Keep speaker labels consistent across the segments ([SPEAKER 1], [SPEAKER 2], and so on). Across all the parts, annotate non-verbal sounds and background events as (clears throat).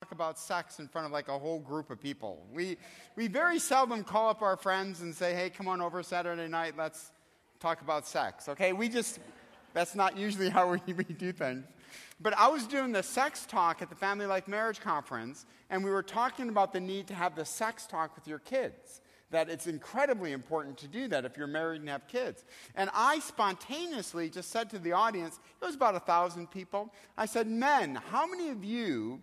[SPEAKER 1] talk about sex in front of like a whole group of people. We, we very seldom call up our friends and say, hey, come on over Saturday night, let's talk about sex. Okay, we just, that's not usually how we, we do things. But I was doing the sex talk at the Family Life Marriage Conference, and we were talking about the need to have the sex talk with your kids. That it's incredibly important to do that if you're married and have kids. And I spontaneously just said to the audience, it was about a thousand people, I said, Men, how many of you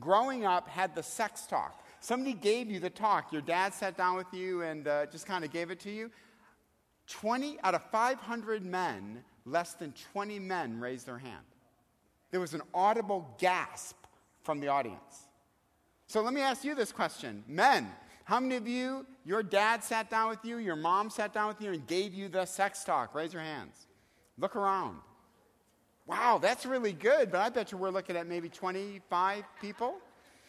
[SPEAKER 1] growing up had the sex talk? Somebody gave you the talk. Your dad sat down with you and uh, just kind of gave it to you. 20 out of 500 men, less than 20 men raised their hand. There was an audible gasp from the audience. So let me ask you this question Men, how many of you, your dad sat down with you, your mom sat down with you, and gave you the sex talk? Raise your hands. Look around. Wow, that's really good, but I bet you we're looking at maybe 25 people.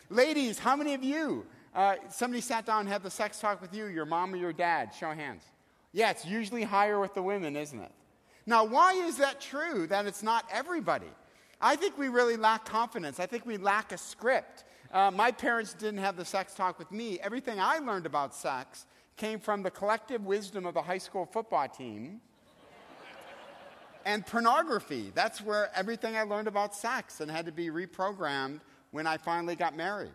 [SPEAKER 1] Ladies, how many of you, uh, somebody sat down and had the sex talk with you, your mom or your dad? Show hands. Yeah, it's usually higher with the women, isn't it? Now, why is that true that it's not everybody? I think we really lack confidence. I think we lack a script. Uh, my parents didn't have the sex talk with me. Everything I learned about sex came from the collective wisdom of the high school football team and pornography. That's where everything I learned about sex and had to be reprogrammed when I finally got married.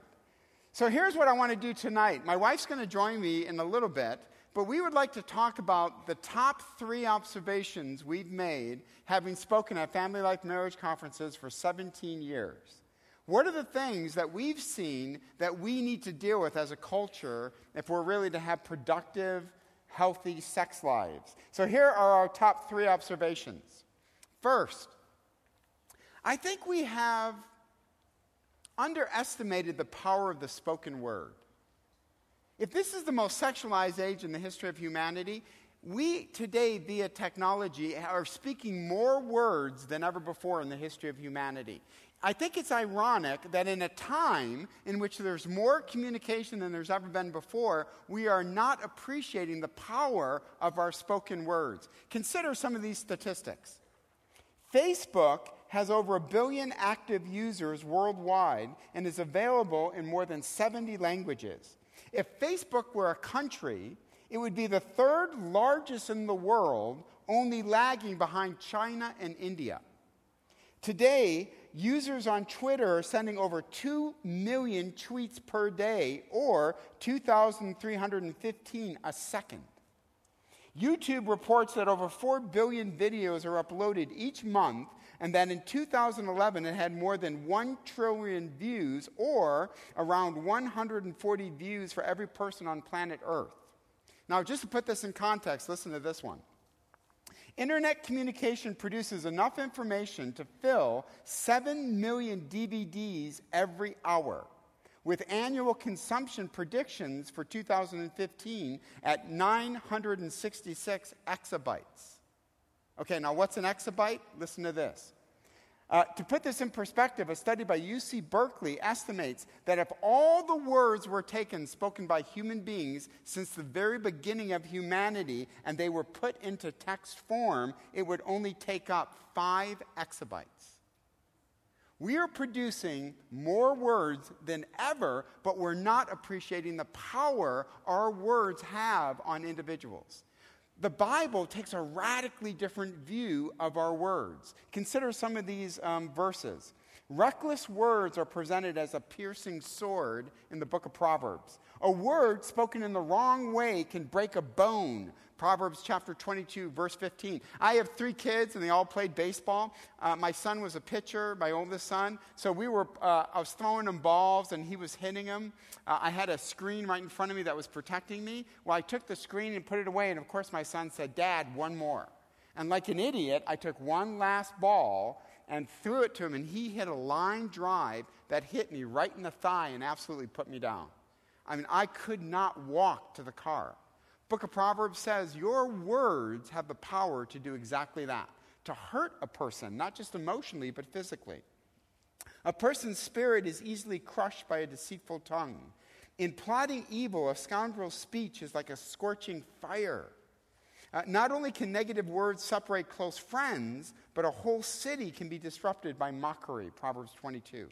[SPEAKER 1] So here's what I want to do tonight. My wife's going to join me in a little bit, but we would like to talk about the top three observations we've made having spoken at Family Life Marriage Conferences for 17 years. What are the things that we've seen that we need to deal with as a culture if we're really to have productive, healthy sex lives? So here are our top three observations. First, I think we have underestimated the power of the spoken word. If this is the most sexualized age in the history of humanity, we today, via technology, are speaking more words than ever before in the history of humanity. I think it's ironic that in a time in which there's more communication than there's ever been before, we are not appreciating the power of our spoken words. Consider some of these statistics. Facebook has over a billion active users worldwide and is available in more than 70 languages. If Facebook were a country, it would be the third largest in the world, only lagging behind China and India. Today, users on Twitter are sending over 2 million tweets per day, or 2,315 a second. YouTube reports that over 4 billion videos are uploaded each month, and that in 2011 it had more than 1 trillion views, or around 140 views for every person on planet Earth. Now, just to put this in context, listen to this one. Internet communication produces enough information to fill 7 million DVDs every hour, with annual consumption predictions for 2015 at 966 exabytes. Okay, now what's an exabyte? Listen to this. Uh, to put this in perspective, a study by UC Berkeley estimates that if all the words were taken spoken by human beings since the very beginning of humanity and they were put into text form, it would only take up five exabytes. We are producing more words than ever, but we're not appreciating the power our words have on individuals. The Bible takes a radically different view of our words. Consider some of these um, verses. Reckless words are presented as a piercing sword in the book of Proverbs. A word spoken in the wrong way can break a bone, Proverbs chapter 22, verse 15. I have three kids, and they all played baseball. Uh, my son was a pitcher, my oldest son. So we were, uh, I was throwing him balls, and he was hitting them. Uh, I had a screen right in front of me that was protecting me. Well, I took the screen and put it away, and of course, my son said, Dad, one more. And like an idiot, I took one last ball and threw it to him, and he hit a line drive that hit me right in the thigh and absolutely put me down. I mean, I could not walk to the car. Book of Proverbs says your words have the power to do exactly that to hurt a person, not just emotionally, but physically. A person's spirit is easily crushed by a deceitful tongue. In plotting evil, a scoundrel's speech is like a scorching fire. Uh, not only can negative words separate close friends, but a whole city can be disrupted by mockery. Proverbs 22.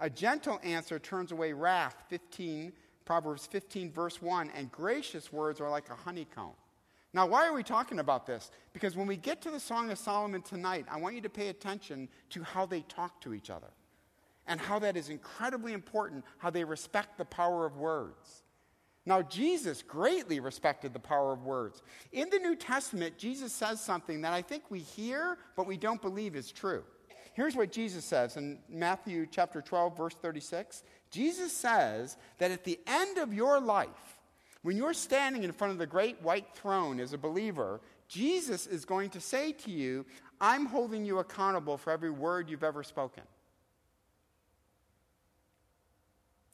[SPEAKER 1] A gentle answer turns away wrath, 15, Proverbs 15, verse 1, and gracious words are like a honeycomb. Now, why are we talking about this? Because when we get to the Song of Solomon tonight, I want you to pay attention to how they talk to each other and how that is incredibly important, how they respect the power of words. Now, Jesus greatly respected the power of words. In the New Testament, Jesus says something that I think we hear, but we don't believe is true. Here's what Jesus says in Matthew chapter 12, verse 36. Jesus says that at the end of your life, when you're standing in front of the great white throne as a believer, Jesus is going to say to you, I'm holding you accountable for every word you've ever spoken.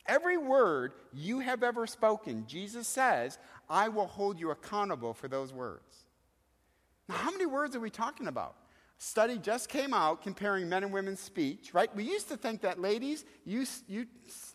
[SPEAKER 1] Every word you have ever spoken, Jesus says, I will hold you accountable for those words. Now, how many words are we talking about? Study just came out comparing men and women's speech, right? We used to think that ladies, you, you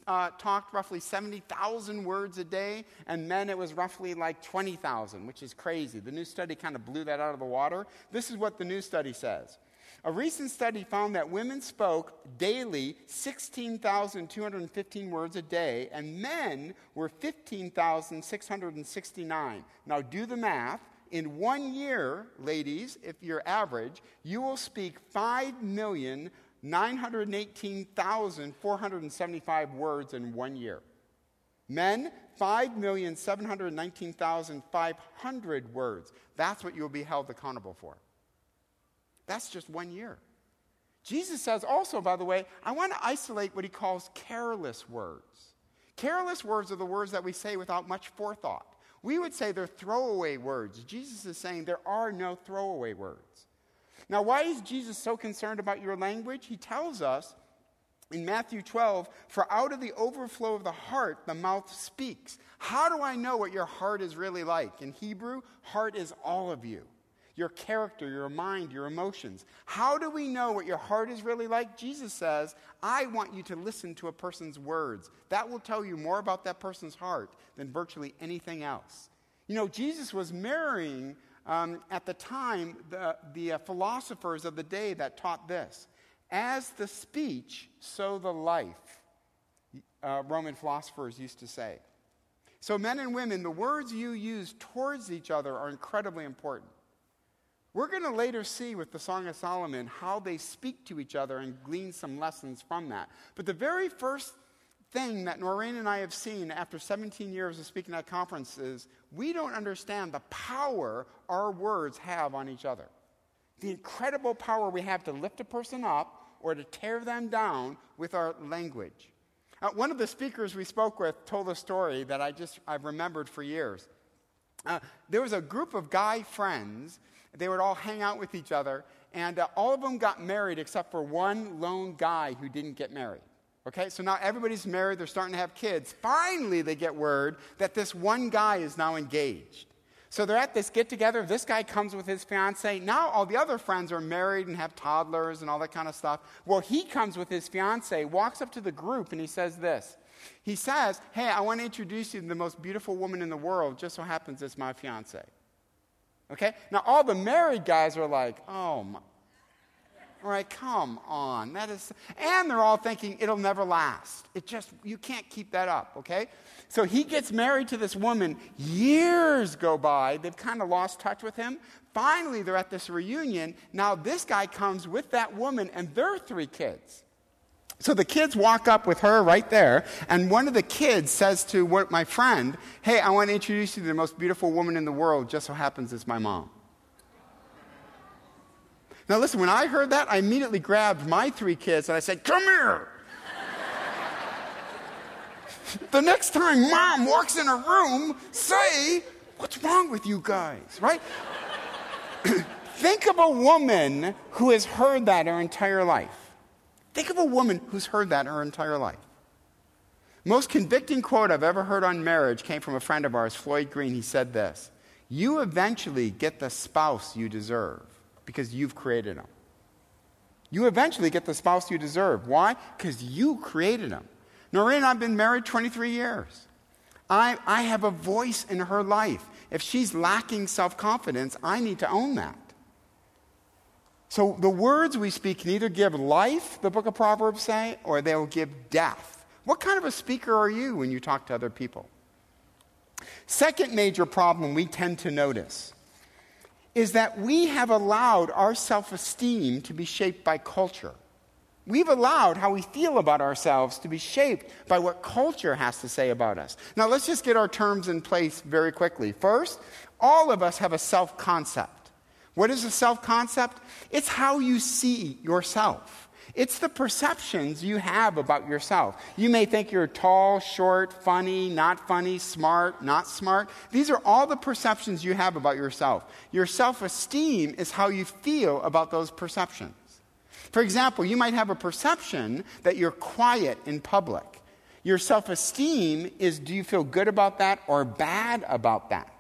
[SPEAKER 1] uh, talked roughly 70,000 words a day, and men, it was roughly like 20,000, which is crazy. The new study kind of blew that out of the water. This is what the new study says. A recent study found that women spoke daily 16,215 words a day, and men were 15,669. Now, do the math in one year, ladies, if you're average, you will speak 5,918,475 words in one year. Men, 5,719,500 words. That's what you'll be held accountable for. That's just one year. Jesus says also, by the way, I want to isolate what he calls careless words. Careless words are the words that we say without much forethought. We would say they're throwaway words. Jesus is saying there are no throwaway words. Now, why is Jesus so concerned about your language? He tells us in Matthew 12, for out of the overflow of the heart, the mouth speaks. How do I know what your heart is really like? In Hebrew, heart is all of you your character, your mind, your emotions. How do we know what your heart is really like? Jesus says, I want you to listen to a person's words. That will tell you more about that person's heart than virtually anything else. You know, Jesus was mirroring um, at the time the, the uh, philosophers of the day that taught this. As the speech, so the life, uh, Roman philosophers used to say. So, men and women, the words you use towards each other are incredibly important. We're going to later see with the Song of Solomon how they speak to each other and glean some lessons from that. But the very first thing that Noreen and I have seen after 17 years of speaking at conferences, we don't understand the power our words have on each other. The incredible power we have to lift a person up or to tear them down with our language. Uh, one of the speakers we spoke with told a story that I just I've remembered for years. Uh, there was a group of guy friends they would all hang out with each other, and uh, all of them got married except for one lone guy who didn't get married. Okay, so now everybody's married, they're starting to have kids. Finally, they get word that this one guy is now engaged. So they're at this get together. This guy comes with his fiance. Now all the other friends are married and have toddlers and all that kind of stuff. Well, he comes with his fiance, walks up to the group, and he says this. He says, Hey, I want to introduce you to the most beautiful woman in the world. Just so happens it's my fiance. Okay? Now, all the married guys are like, oh, my. All right, come on. That is, and they're all thinking it'll never last. It just, you can't keep that up, okay? So he gets married to this woman. Years go by. They've kind of lost touch with him. Finally, they're at this reunion. Now, this guy comes with that woman and their three kids. So the kids walk up with her right there, and one of the kids says to my friend, Hey, I want to introduce you to the most beautiful woman in the world. Just so happens it's my mom. Now, listen, when I heard that, I immediately grabbed my three kids and I said, Come here. (laughs) the next time mom walks in a room, say, What's wrong with you guys, right? (clears throat) Think of a woman who has heard that her entire life. Think of a woman who's heard that her entire life. Most convicting quote I've ever heard on marriage came from a friend of ours, Floyd Green. He said this You eventually get the spouse you deserve because you've created him. You eventually get the spouse you deserve. Why? Because you created him. Noreen and I have been married 23 years. I, I have a voice in her life. If she's lacking self confidence, I need to own that. So the words we speak can either give life, the book of Proverbs say, or they'll give death. What kind of a speaker are you when you talk to other people? Second major problem we tend to notice is that we have allowed our self esteem to be shaped by culture. We've allowed how we feel about ourselves to be shaped by what culture has to say about us. Now, let's just get our terms in place very quickly. First, all of us have a self concept. What is a self concept? It's how you see yourself. It's the perceptions you have about yourself. You may think you're tall, short, funny, not funny, smart, not smart. These are all the perceptions you have about yourself. Your self esteem is how you feel about those perceptions. For example, you might have a perception that you're quiet in public. Your self esteem is do you feel good about that or bad about that?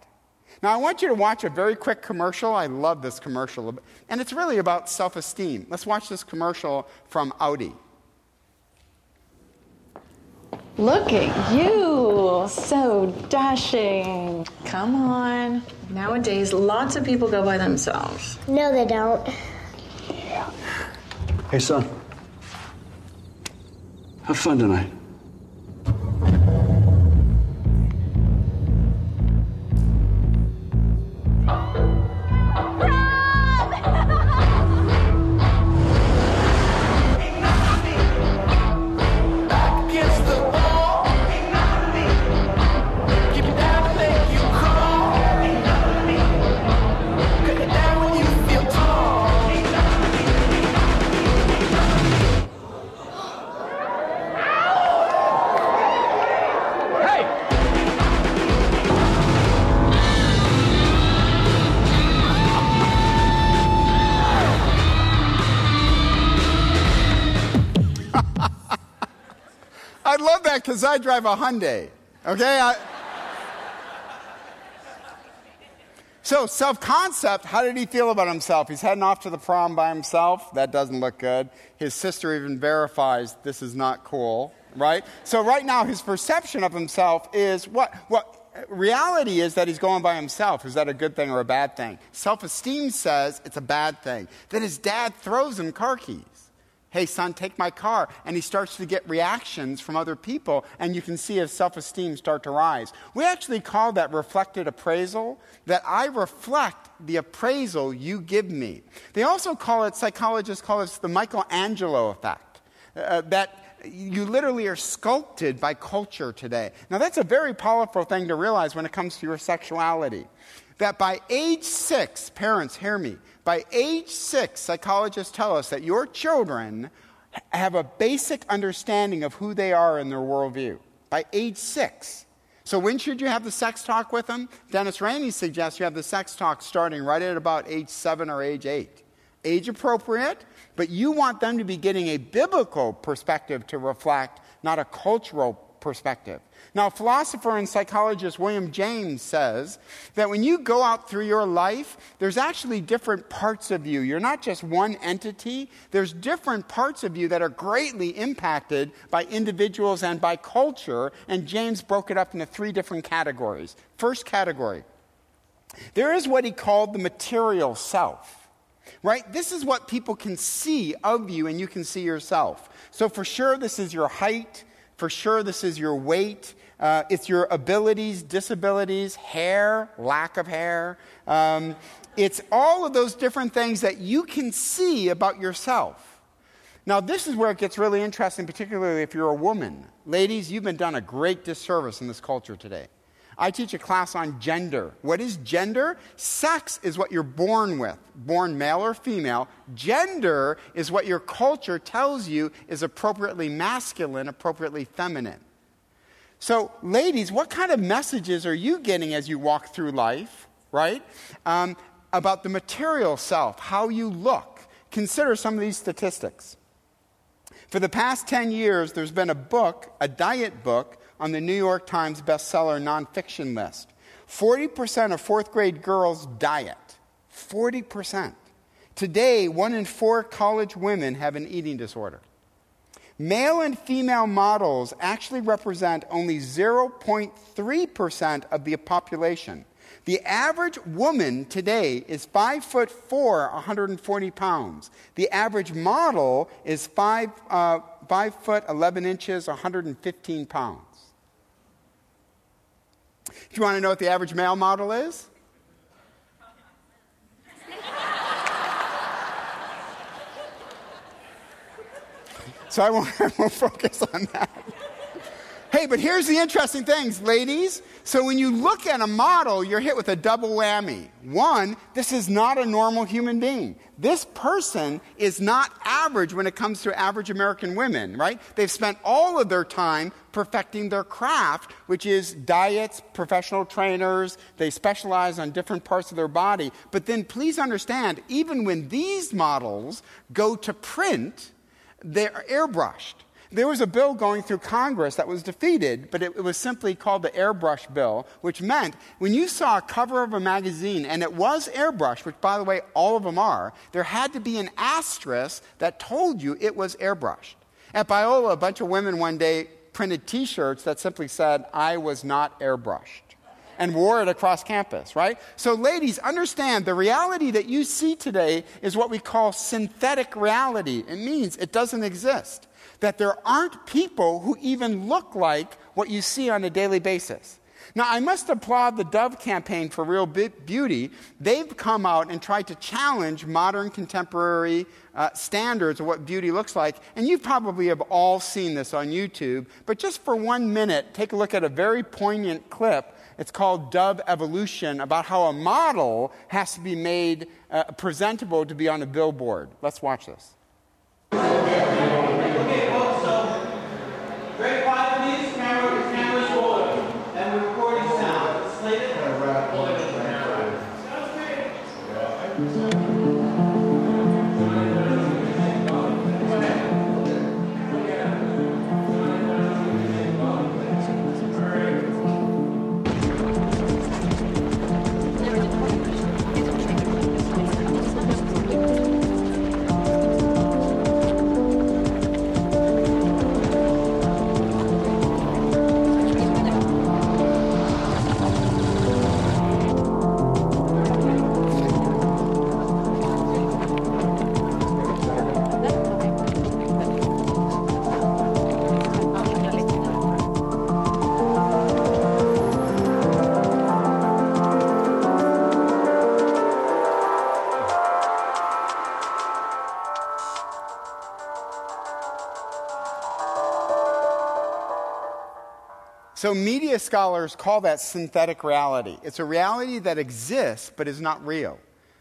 [SPEAKER 1] Now, I want you to watch a very quick commercial. I love this commercial. And it's really about self esteem. Let's watch this commercial from Audi.
[SPEAKER 2] Look at you, so dashing. Come on. Nowadays, lots of people go by themselves.
[SPEAKER 3] No, they don't.
[SPEAKER 4] Hey, son. Have fun tonight.
[SPEAKER 1] Because I drive a Hyundai. Okay? I... so, self concept, how did he feel about himself? He's heading off to the prom by himself. That doesn't look good. His sister even verifies this is not cool, right? So, right now, his perception of himself is what? What? reality is that he's going by himself. Is that a good thing or a bad thing? Self esteem says it's a bad thing. Then his dad throws him car keys. Hey, son, take my car. And he starts to get reactions from other people, and you can see his self esteem start to rise. We actually call that reflected appraisal, that I reflect the appraisal you give me. They also call it, psychologists call it the Michelangelo effect, uh, that you literally are sculpted by culture today. Now, that's a very powerful thing to realize when it comes to your sexuality. That by age six, parents, hear me, by age six, psychologists tell us that your children have a basic understanding of who they are in their worldview. By age six. So, when should you have the sex talk with them? Dennis Rainey suggests you have the sex talk starting right at about age seven or age eight. Age appropriate, but you want them to be getting a biblical perspective to reflect, not a cultural perspective. Now, philosopher and psychologist William James says that when you go out through your life, there's actually different parts of you. You're not just one entity, there's different parts of you that are greatly impacted by individuals and by culture. And James broke it up into three different categories. First category there is what he called the material self. Right? This is what people can see of you and you can see yourself. So, for sure, this is your height. For sure, this is your weight. Uh, it's your abilities, disabilities, hair, lack of hair. Um, it's all of those different things that you can see about yourself. Now, this is where it gets really interesting, particularly if you're a woman. Ladies, you've been done a great disservice in this culture today. I teach a class on gender. What is gender? Sex is what you're born with, born male or female. Gender is what your culture tells you is appropriately masculine, appropriately feminine. So, ladies, what kind of messages are you getting as you walk through life, right? Um, about the material self, how you look. Consider some of these statistics. For the past 10 years, there's been a book, a diet book, on the New York Times bestseller nonfiction list. 40% of fourth grade girls diet. 40%. Today, one in four college women have an eating disorder. Male and female models actually represent only 0.3% of the population. The average woman today is 5 foot 4, 140 pounds. The average model is 5, uh, 5 foot 11 inches, 115 pounds. If you want to know what the average male model is, so I won't, (laughs) I won't focus on that. Hey, but here's the interesting things, ladies. So when you look at a model, you're hit with a double whammy. One, this is not a normal human being. This person is not average when it comes to average American women, right? They've spent all of their time perfecting their craft, which is diets, professional trainers. They specialize on different parts of their body. But then please understand, even when these models go to print, they're airbrushed. There was a bill going through Congress that was defeated, but it, it, was simply called the airbrush bill, which meant when you saw a cover of a magazine and it was airbrushed, which by the way, all of them are, there had to be an asterisk that told you it was airbrushed. At Biola, a bunch of women one day printed t shirts that simply said, I was not airbrushed. And wore it across campus, right? So, ladies, understand the reality that you see today is what we call synthetic reality. It means it doesn't exist that there aren't people who even look like what you see on a daily basis. Now, I must applaud the Dove campaign for real beauty. They've come out and tried to challenge modern contemporary uh, standards of what beauty looks like. And you probably have all seen this on YouTube. But just for one minute, take a look at a very poignant clip. It's called Dove Evolution about how a model has to be made uh, presentable to be on a billboard. Let's watch this. So, media scholars call that synthetic reality. It's a reality that exists but is not real.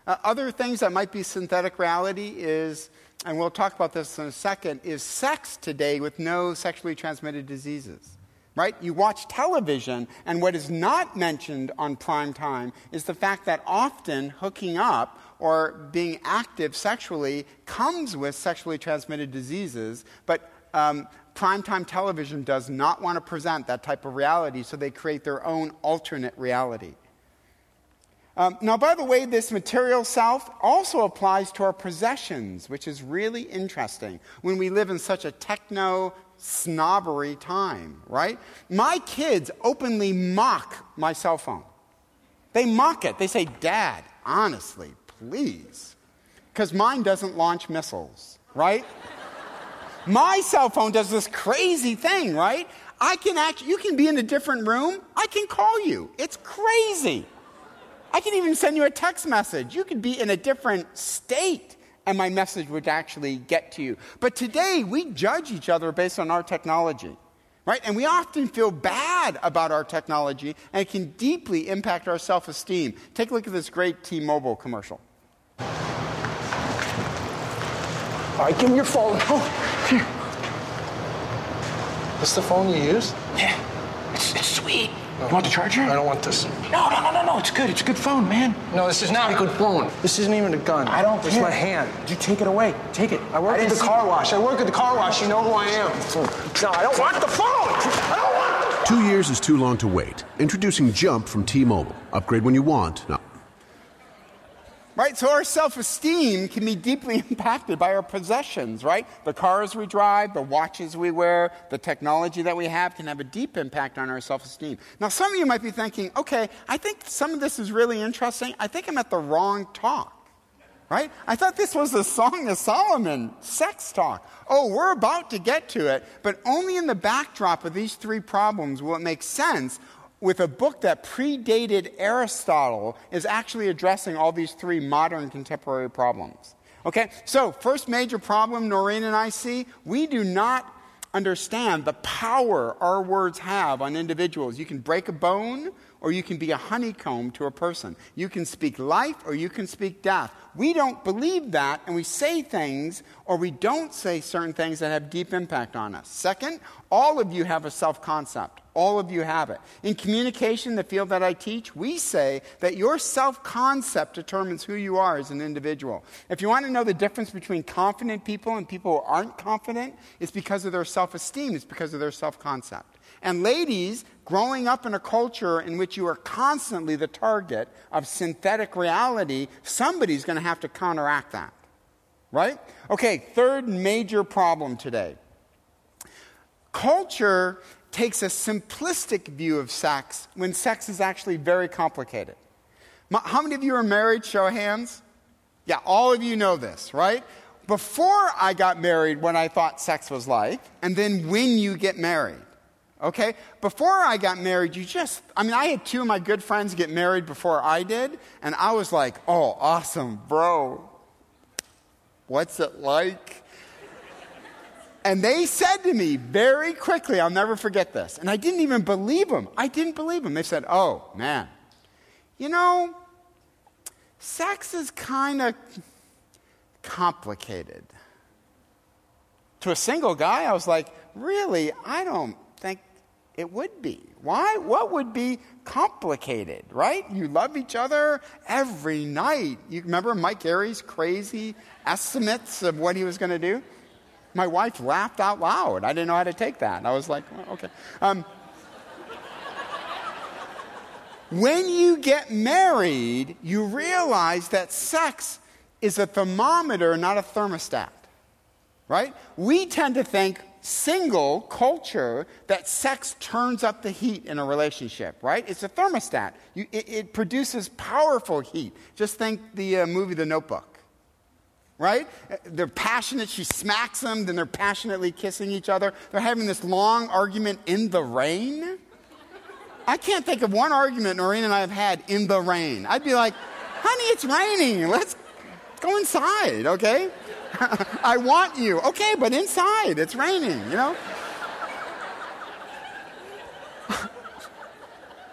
[SPEAKER 1] Uh, other things that might be synthetic reality is, and we'll talk about this in a second, is sex today with no sexually transmitted diseases. Right? You watch television, and what is not mentioned on prime time is the fact that often hooking up or being active sexually comes with sexually transmitted diseases, but um, primetime television does not want to present that type of reality, so they create their own alternate reality. Um, now, by the way, this material self also applies to our possessions, which is really interesting when we live in such a techno snobbery time, right? My kids openly mock my cell phone. They mock it. They say, Dad, honestly, please. Because mine doesn't launch missiles, right? My cell phone does this crazy thing, right? I can actually, you can be in a different room. I can call you. It's crazy. I can even send you a text message. You could be in a different state and my message would actually get to you. But today we judge each other based on our technology, right? And we often feel bad about our technology and it can deeply impact our self esteem. Take a look at this great T Mobile commercial.
[SPEAKER 3] All right, give me your phone. Oh, here. This the phone you use?
[SPEAKER 4] Yeah. It's, it's sweet. No. You want the charger?
[SPEAKER 3] I don't want this.
[SPEAKER 4] No, no, no, no, no. It's good. It's a good phone, man.
[SPEAKER 3] No, this is not a good phone. This isn't even a gun.
[SPEAKER 4] I don't
[SPEAKER 3] It's my hand.
[SPEAKER 4] You take it away. Take it.
[SPEAKER 3] I work I at the car wash. I work at the car wash. You know who I am. No, I don't want the phone. I don't want the
[SPEAKER 5] Two years is too long to wait. Introducing Jump from T-Mobile. Upgrade when you want. No,
[SPEAKER 1] right? So our self esteem can be deeply (laughs) impacted by our possessions, right? The cars we drive, the watches we wear, the technology that we have can have a deep impact on our self esteem. Now, some of you might be thinking, okay, I think some of this is really interesting. I think I'm at the wrong talk. Right? I thought this was the Song of Solomon, sex talk. Oh, we're about to get to it, but only in the backdrop of these three problems will it make sense with a book that predated Aristotle is actually addressing all these three modern contemporary problems. Okay, so first major problem Noreen and I see we do not understand the power our words have on individuals. You can break a bone or you can be a honeycomb to a person. You can speak life or you can speak death. We don't believe that, and we say things or we don't say certain things that have deep impact on us. Second, all of you have a self concept. All of you have it. In communication, the field that I teach, we say that your self concept determines who you are as an individual. If you want to know the difference between confident people and people who aren't confident, it's because of their self esteem, it's because of their self concept. And ladies, growing up in a culture in which you are constantly the target of synthetic reality, somebody's going to have to counteract that. Right? Okay, third major problem today. Culture takes a simplistic view of sex when sex is actually very complicated. How many of you are married? Show of hands. Yeah, all of you know this, right? Before I got married, what I thought sex was like, and then when you get married. Okay? Before I got married, you just, I mean, I had two of my good friends get married before I did, and I was like, oh, awesome, bro. What's it like? And they said to me very quickly, I'll never forget this, and I didn't even believe them. I didn't believe them. They said, oh, man, you know, sex is kind of complicated. To a single guy, I was like, really? I don't it would be. Why? What would be complicated, right? You love each other every night. You remember Mike Erre's crazy estimates of what he was going to do? My wife laughed out loud. I didn't know how to take that. I was like, oh, okay. Um, when you get married, you realize that sex is a thermometer, not a thermostat. Right? We tend to think, single culture that sex turns up the heat in a relationship, right? It's a thermostat. You, it, it, produces powerful heat. Just think the uh, movie The Notebook, right? They're passionate. She smacks them, then they're passionately kissing each other. They're having this long argument in the rain. I can't think of one argument Noreen and I have had in the rain. I'd be like, honey, it's raining. Let's go inside, okay? (laughs) I want you. Okay, but inside, it's raining, you know? (laughs)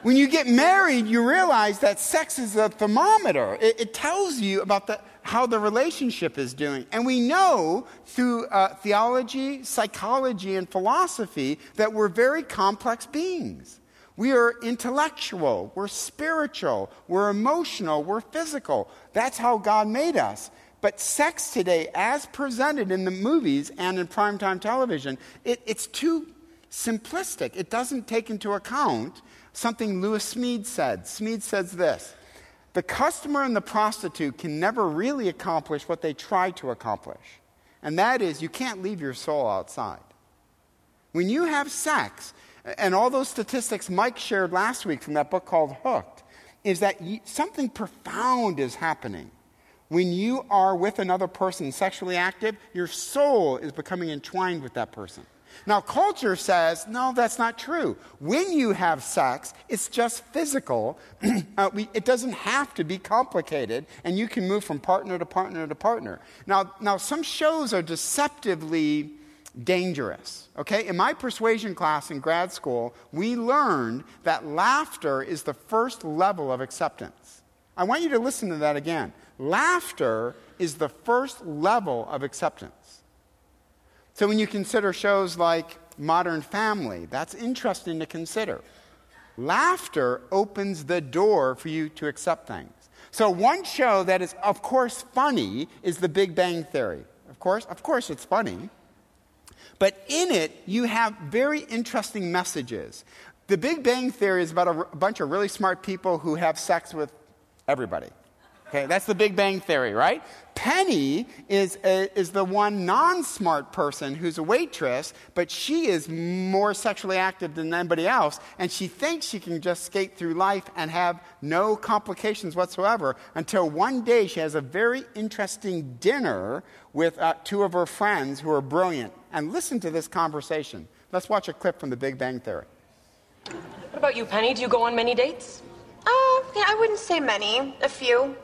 [SPEAKER 1] when you get married, you realize that sex is a thermometer. It, it tells you about the, how the relationship is doing. And we know through uh, theology, psychology, and philosophy that we're very complex beings. We are intellectual, we're spiritual, we're emotional, we're physical. That's how God made us. But sex today, as presented in the movies and in primetime television, it, it's too simplistic. It doesn't take into account something Lewis Smedes said. Smedes says this The customer and the prostitute can never really accomplish what they try to accomplish. And that is, you can't leave your soul outside. When you have sex, and all those statistics Mike shared last week from that book called Hooked, is that something profound is happening. When you are with another person sexually active, your soul is becoming entwined with that person. Now, culture says, no, that's not true. When you have sex, it's just physical. (clears throat) uh, we, it doesn't have to be complicated, and you can move from partner to partner to partner. Now, now some shows are deceptively dangerous. Okay? In my persuasion class in grad school, we learned that laughter is the first level of acceptance. I want you to listen to that again. Laughter is the first level of acceptance. So when you consider shows like Modern Family, that's interesting to consider. Laughter opens the door for you to accept things. So one show that is of course funny is The Big Bang Theory. Of course, of course it's funny. But in it you have very interesting messages. The Big Bang Theory is about a, a bunch of really smart people who have sex with everybody Okay, that's the Big Bang Theory, right? Penny is, a, is the one non smart person who's a waitress, but she is more sexually active than anybody else, and she thinks she can just skate through life and have no complications whatsoever until one day she has a very interesting dinner with uh, two of her friends who are brilliant. And listen to this conversation. Let's watch a clip from the Big Bang Theory.
[SPEAKER 5] What about you, Penny? Do you go on many dates?
[SPEAKER 6] Uh, yeah, I wouldn't say many. A few.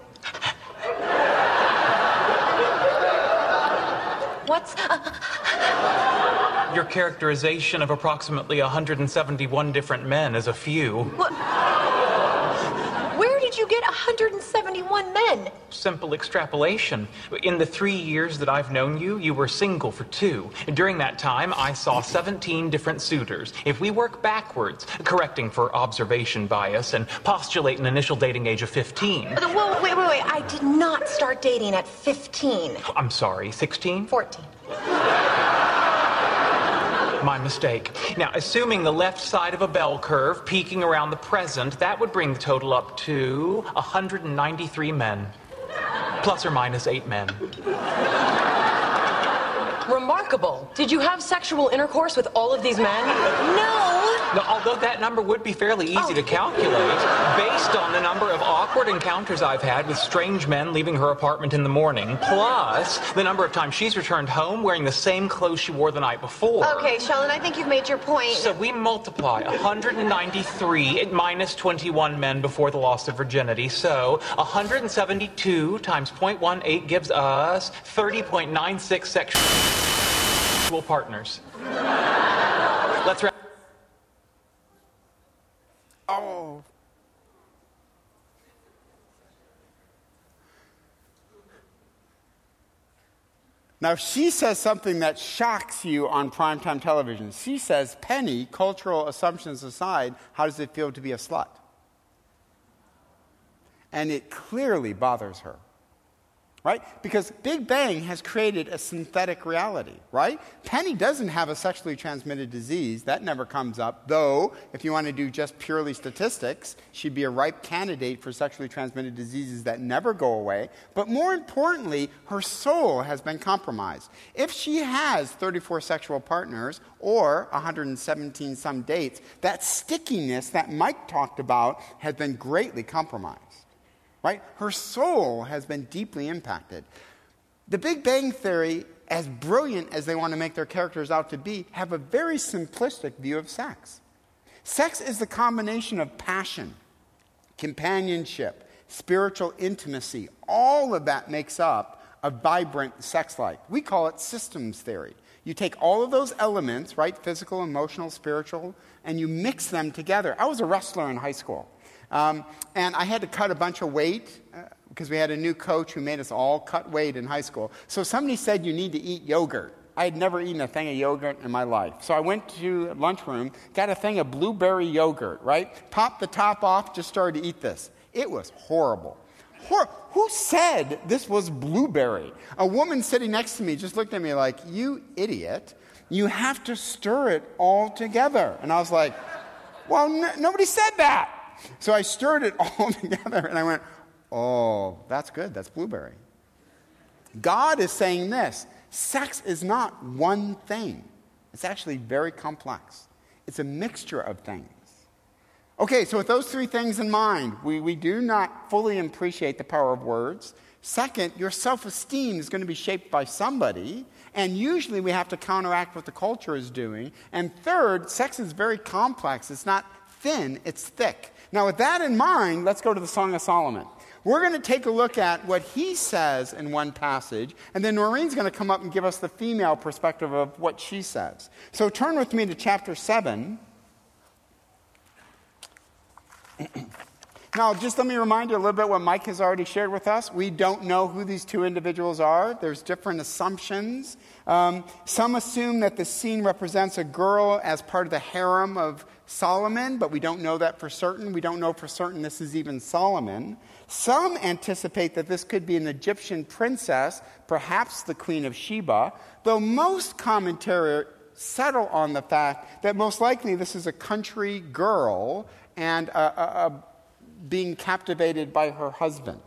[SPEAKER 5] What's.
[SPEAKER 7] Uh, Your characterization of approximately 171 different men is a few.
[SPEAKER 6] What? You get 171 men?
[SPEAKER 7] Simple extrapolation. In the three years that I've known you, you were single for two. During that time, I saw 17 different suitors. If we work backwards, correcting for observation bias, and postulate an initial dating age of 15.
[SPEAKER 6] Uh, Whoa, wait, wait, wait. I did not start dating at 15.
[SPEAKER 7] I'm sorry, 16?
[SPEAKER 6] 14.
[SPEAKER 7] My mistake. Now, assuming the left side of a bell curve peaking around the present, that would bring the total up to 193 men. Plus or minus eight men.
[SPEAKER 5] Remarkable. Did you have sexual intercourse with all of these men?
[SPEAKER 6] No!
[SPEAKER 7] Now, although that number would be fairly easy to oh. calculate, based on the number of awkward encounters I've had with strange men leaving her apartment in the morning, plus the number of times she's returned home wearing the same clothes she wore the night before.
[SPEAKER 6] Okay, Sheldon, I think you've made your point.
[SPEAKER 7] So we multiply 193 minus 21 men before the loss of virginity. So 172 times 0.18 gives us 30.96 sexual partners. Let's wrap.
[SPEAKER 1] Oh. Now, she says something that shocks you on primetime television. She says, Penny, cultural assumptions aside, how does it feel to be a slut? And it clearly bothers her right? Because Big Bang has created a synthetic reality, right? Penny doesn't have a sexually transmitted disease. That never comes up. Though, if you want to do just purely statistics, she'd be a ripe candidate for sexually transmitted diseases that never go away. But more importantly, her soul has been compromised. If she has 34 sexual partners or 117 some dates, that stickiness that Mike talked about has been greatly compromised right? Her soul has been deeply impacted. The Big Bang Theory, as brilliant as they want to make their characters out to be, have a very simplistic view of sex. Sex is the combination of passion, companionship, spiritual intimacy. All of that makes up a vibrant sex life. We call it systems theory. You take all of those elements, right? Physical, emotional, spiritual, and you mix them together. I was a wrestler in high school. Um, and I had to cut a bunch of weight uh, because we had a new coach who made us all cut weight in high school. So somebody said you need to eat yogurt. I had never eaten a thing of yogurt in my life. So I went to lunchroom, got a thing of blueberry yogurt, right? Popped the top off, just started to eat this. It was horrible. Hor- Who said this was blueberry? A woman sitting next to me just looked at me like, You idiot. You have to stir it all together. And I was like, Well, n- nobody said that. So I stirred it (laughs) all together and I went, oh, that's good. That's blueberry. God is saying this sex is not one thing, it's actually very complex. It's a mixture of things. Okay, so with those three things in mind, we, we do not fully appreciate the power of words. Second, your self esteem is going to be shaped by somebody, and usually we have to counteract what the culture is doing. And third, sex is very complex. It's not thin, it's thick. Now, with that in mind, let's go to the Song of Solomon. We're going to take a look at what he says in one passage, and then Noreen's going to come up and give us the female perspective of what she says. So turn with me to chapter 7. (clears throat) Now, just let me remind you a little bit what Mike has already shared with us. We don't know who these two individuals are. There's different assumptions. Um, some assume that the scene represents a girl as part of the harem of Solomon, but we don't know that for certain. We don't know for certain this is even Solomon. Some anticipate that this could be an Egyptian princess, perhaps the Queen of Sheba, though most commentary settle on the fact that most likely this is a country girl and a, a, a being captivated by her husband.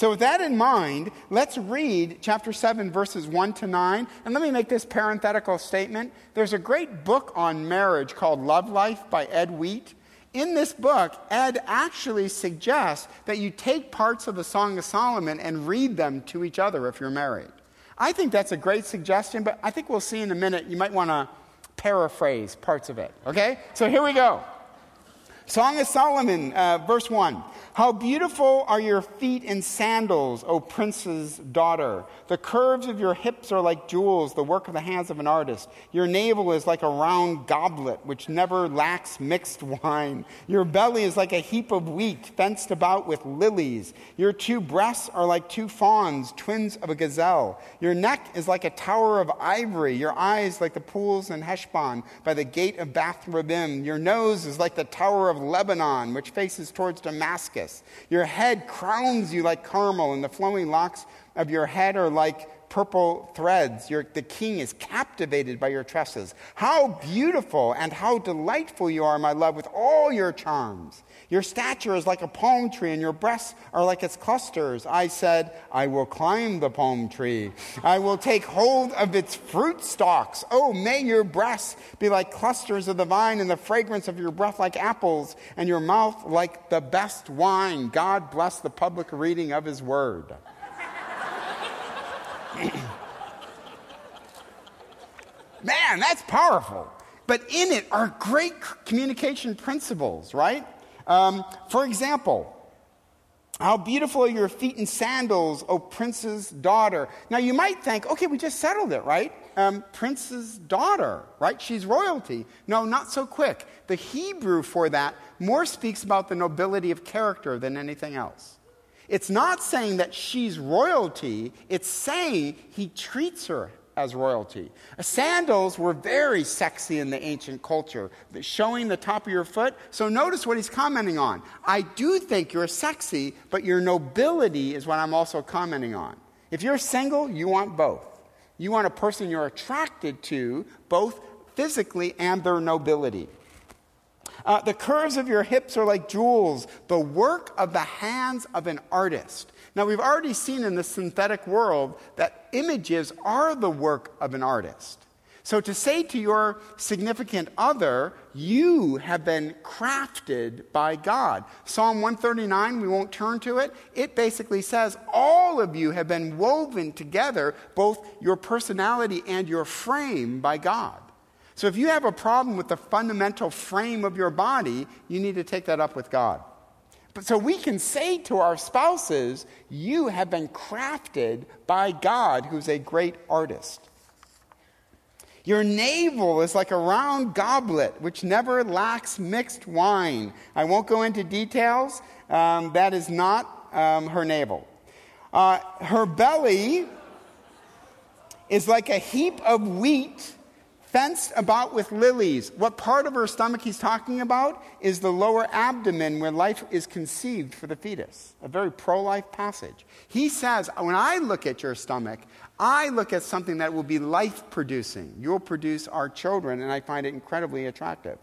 [SPEAKER 1] So, with that in mind, let's read chapter 7, verses 1 to 9. And let me make this parenthetical statement. There's a great book on marriage called Love Life by Ed Wheat. In this book, Ed actually suggests that you take parts of the Song of Solomon and read them to each other if you're married. I think that's a great suggestion, but I think we'll see in a minute. You might want to paraphrase parts of it. Okay? So here we go. Song of Solomon, uh, verse 1. How beautiful are your feet in sandals, O prince's daughter. The curves of your hips are like jewels, the work of the hands of an artist. Your navel is like a round goblet, which never lacks mixed wine. Your belly is like a heap of wheat, fenced about with lilies. Your two breasts are like two fawns, twins of a gazelle. Your neck is like a tower of ivory. Your eyes like the pools in Heshbon by the gate of Bath Rabbim. Your nose is like the tower of Lebanon, which faces towards Damascus. Your head crowns you like Carmel, and the flowing locks of your head are like purple threads. The king is captivated by your tresses. How beautiful and how delightful you are, my love, with all your charms. Your stature is like a palm tree, and your breasts are like its clusters. I said, I will climb the palm tree. I will take hold of its fruit stalks. Oh, may your breasts be like clusters of the vine, and the fragrance of your breath like apples, and your mouth like the best wine. God bless the public reading of his word. (coughs) Man, that's powerful. But in it are great communication principles, right? Um, for example, how beautiful are your feet in sandals, O prince's daughter. Now you might think, okay, we just settled it, right? Um, prince's daughter, right? She's royalty. No, not so quick. The Hebrew for that more speaks about the nobility of character than anything else. It's not saying that she's royalty, it's saying he treats her as royalty. Sandals were very sexy in the ancient culture, showing the top of your foot. So notice what he's commenting on. I do think you're sexy, but your nobility is what I'm also commenting on. If you're single, you want both. You want a person you're attracted to, both physically and their nobility. Uh, the curves of your hips are like jewels, the work of the hands of an artist. Now, we've already seen in the synthetic world that images are the work of an artist. So, to say to your significant other, you have been crafted by God. Psalm 139, we won't turn to it. It basically says, All of you have been woven together, both your personality and your frame, by God. So if you have a problem with the fundamental frame of your body, you need to take that up with God. But so we can say to our spouses, You have been crafted by God, who's a great artist. Your navel is like a round goblet which never lacks mixed wine. I won't go into details. Um, that is not um, her navel. Uh, her belly is like a heap of wheat fenced about with lilies. What part of her stomach he's talking about is the lower abdomen where life is conceived for the fetus. A very pro life passage. He says, When I look at your stomach, I look at something that will be life producing. You'll produce our children, and I find it incredibly attractive.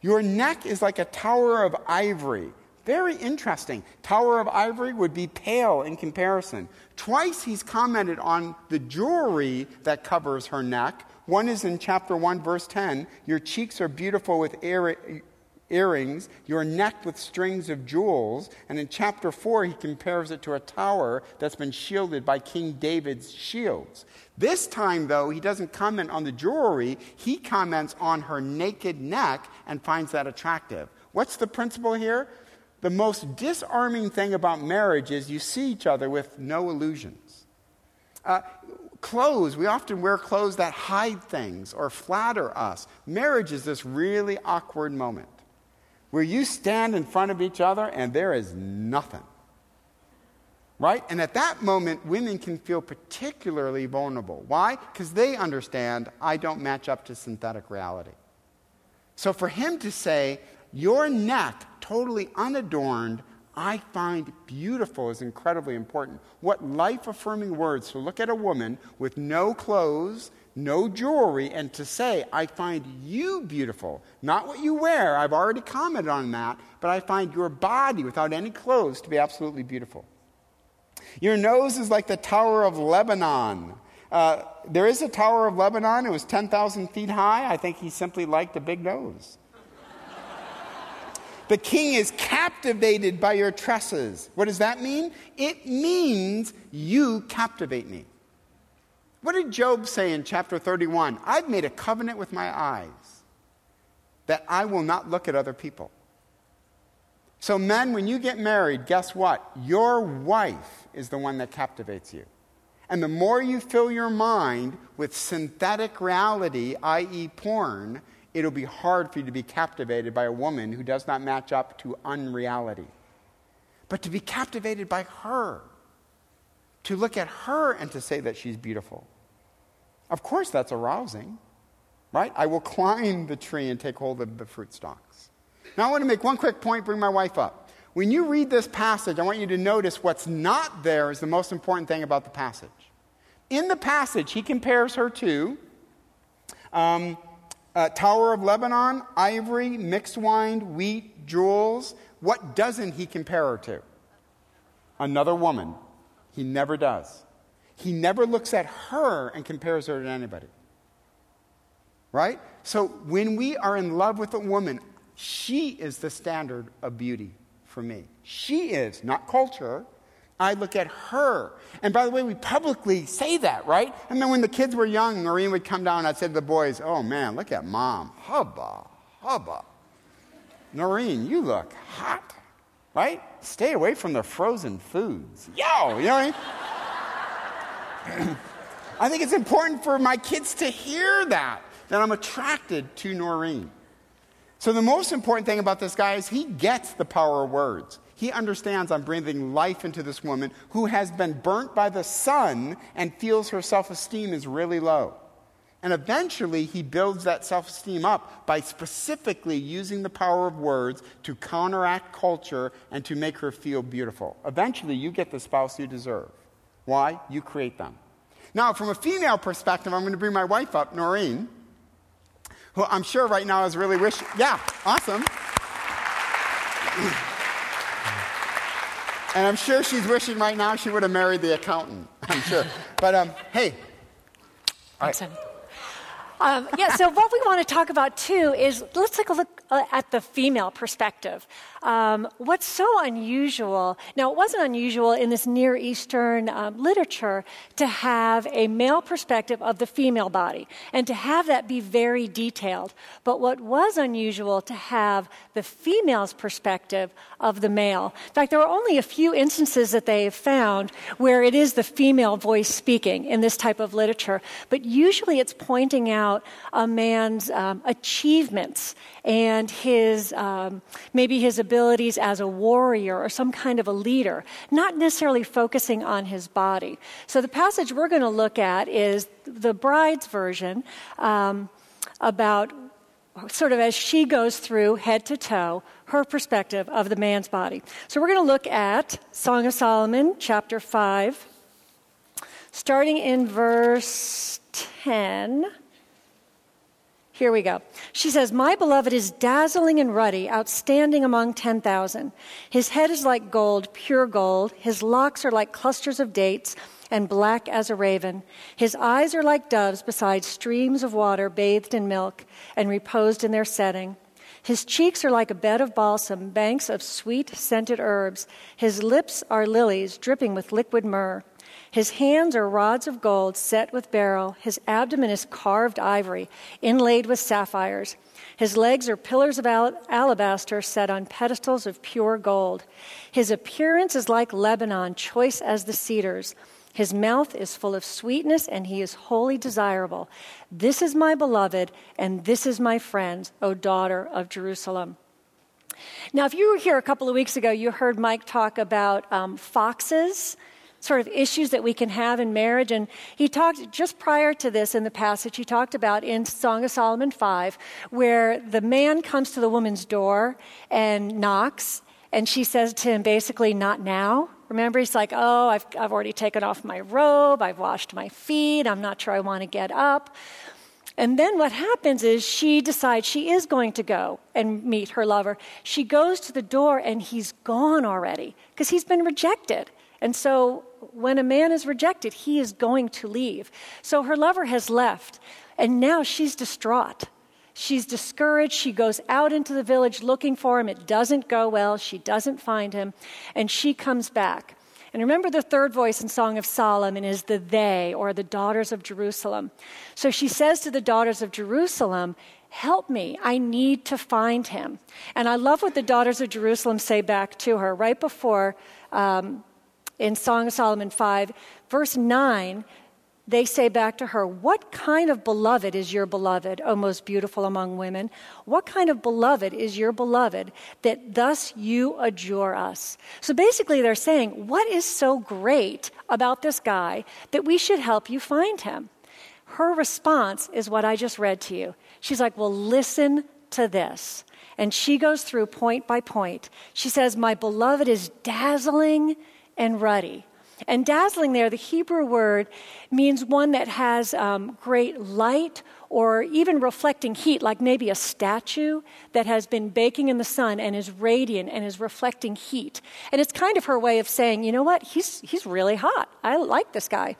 [SPEAKER 1] Your neck is like a tower of ivory. Very interesting. Tower of Ivory would be pale in comparison. Twice he's commented on the jewelry that covers her neck. One is in chapter 1, verse 10 Your cheeks are beautiful with ear- earrings, your neck with strings of jewels. And in chapter 4, he compares it to a tower that's been shielded by King David's shields. This time, though, he doesn't comment on the jewelry, he comments on her naked neck and finds that attractive. What's the principle here? The most disarming thing about marriage is you see each other with no illusions. Uh, clothes, we often wear clothes that hide things or flatter us. Marriage is this really awkward moment where you stand in front of each other and there is nothing. Right? And at that moment, women can feel particularly vulnerable. Why? Because they understand I don't match up to synthetic reality. So for him to say, your neck, totally unadorned, I find beautiful is incredibly important. What life affirming words to look at a woman with no clothes, no jewelry, and to say, I find you beautiful. Not what you wear, I've already commented on that, but I find your body without any clothes to be absolutely beautiful. Your nose is like the Tower of Lebanon. Uh, there is a Tower of Lebanon. It was 10,000 feet high. I think he simply liked a big nose. The king is captivated by your tresses. What does that mean? It means you captivate me. What did Job say in chapter 31? I've made a covenant with my eyes that I will not look at other people. So, men, when you get married, guess what? Your wife is the one that captivates you. And the more you fill your mind with synthetic reality, i.e., porn, it'll be hard for you to be captivated by a woman who does not match up to unreality. But to be captivated by her, to look at her and to say that she's beautiful. Of course, that's arousing, right? I will climb the tree and take hold of the fruit stalks. Now, I want to make one quick point, bring my wife up. When you read this passage, I want you to notice what's not there is the most important thing about the passage. In the passage, he compares her to um, Uh, Tower of Lebanon, ivory, mixed wine, wheat, jewels. What doesn't he compare her to? Another woman. He never does. He never looks at her and compares her to anybody. Right? So when we are in love with a woman, she is the standard of beauty for me. She is, not culture. I look at her. And by the way, we publicly say that, right? I mean, when the kids were young, Noreen would come down and I'd say to the boys, Oh man, look at mom. Hubba, hubba. Noreen, you look hot, right? Stay away from the frozen foods. Yo, you know what I mean? (clears throat) I think it's important for my kids to hear that, that I'm attracted to Noreen. So, the most important thing about this guy is he gets the power of words. He understands I'm breathing life into this woman who has been burnt by the sun and feels her self esteem is really low. And eventually, he builds that self esteem up by specifically using the power of words to counteract culture and to make her feel beautiful. Eventually, you get the spouse you deserve. Why? You create them. Now, from a female perspective, I'm going to bring my wife up, Noreen who I'm sure right now is really wishing. Yeah, awesome. (clears throat) and I'm sure she's wishing right now she would have married the accountant. I'm sure. But um, hey.
[SPEAKER 8] All right. Um, yeah, so what we want to talk about too is let's take a look uh, at the female perspective. Um, what's so unusual, now it wasn't unusual in this Near Eastern um, literature to have a male perspective of the female body and to have that be very detailed. But what was unusual to have the female's perspective of the male. In fact, there are only a few instances that they have found where it is the female voice speaking in this type of literature. But usually it's pointing out a man's um, achievements and his um, maybe his abilities as a warrior or some kind of a leader, not necessarily focusing on his body. So the passage we're going to look at is the bride's version um, about sort of as she goes through head to toe her perspective of the man's body. So we're going to look at Song of Solomon, chapter 5, starting in verse 10. Here we go. She says, My beloved is dazzling and ruddy, outstanding among 10,000. His head is like gold, pure gold. His locks are like clusters of dates and black as a raven. His eyes are like doves beside streams of water bathed in milk and reposed in their setting. His cheeks are like a bed of balsam, banks of sweet scented herbs. His lips are lilies dripping with liquid myrrh. His hands are rods of gold set with beryl. His abdomen is carved ivory, inlaid with sapphires. His legs are pillars of alabaster set on pedestals of pure gold. His appearance is like Lebanon, choice as the cedars. His mouth is full of sweetness, and he is wholly desirable. This is my beloved, and this is my friend, O daughter of Jerusalem. Now, if you were here a couple of weeks ago, you heard Mike talk about um, foxes sort of issues that we can have in marriage. And he talked just prior to this in the passage, he talked about in Song of Solomon 5, where the man comes to the woman's door and knocks, and she says to him basically, Not now. Remember, he's like, Oh, I've, I've already taken off my robe, I've washed my feet, I'm not sure I want to get up. And then what happens is she decides she is going to go and meet her lover. She goes to the door and he's gone already because he's been rejected. And so when a man is rejected, he is going to leave. So her lover has left, and now she's distraught. She's discouraged. She goes out into the village looking for him. It doesn't go well. She doesn't find him, and she comes back. And remember, the third voice in Song of Solomon is the they, or the daughters of Jerusalem. So she says to the daughters of Jerusalem, Help me, I need to find him. And I love what the daughters of Jerusalem say back to her right before um, in Song of Solomon 5, verse 9 they say back to her, What kind of beloved is your beloved, O most beautiful among women? What kind of beloved is your beloved that thus you adjure us? So basically, they're saying, What is so great about this guy that we should help you find him? Her response is what I just read to you. She's like, Well, listen to this. And she goes through point by point. She says, My beloved is dazzling and ruddy. And dazzling there, the Hebrew word means one that has um, great light or even reflecting heat, like maybe a statue that has been baking in the sun and is radiant and is reflecting heat. And it's kind of her way of saying, you know what, he's, he's really hot. I like this guy.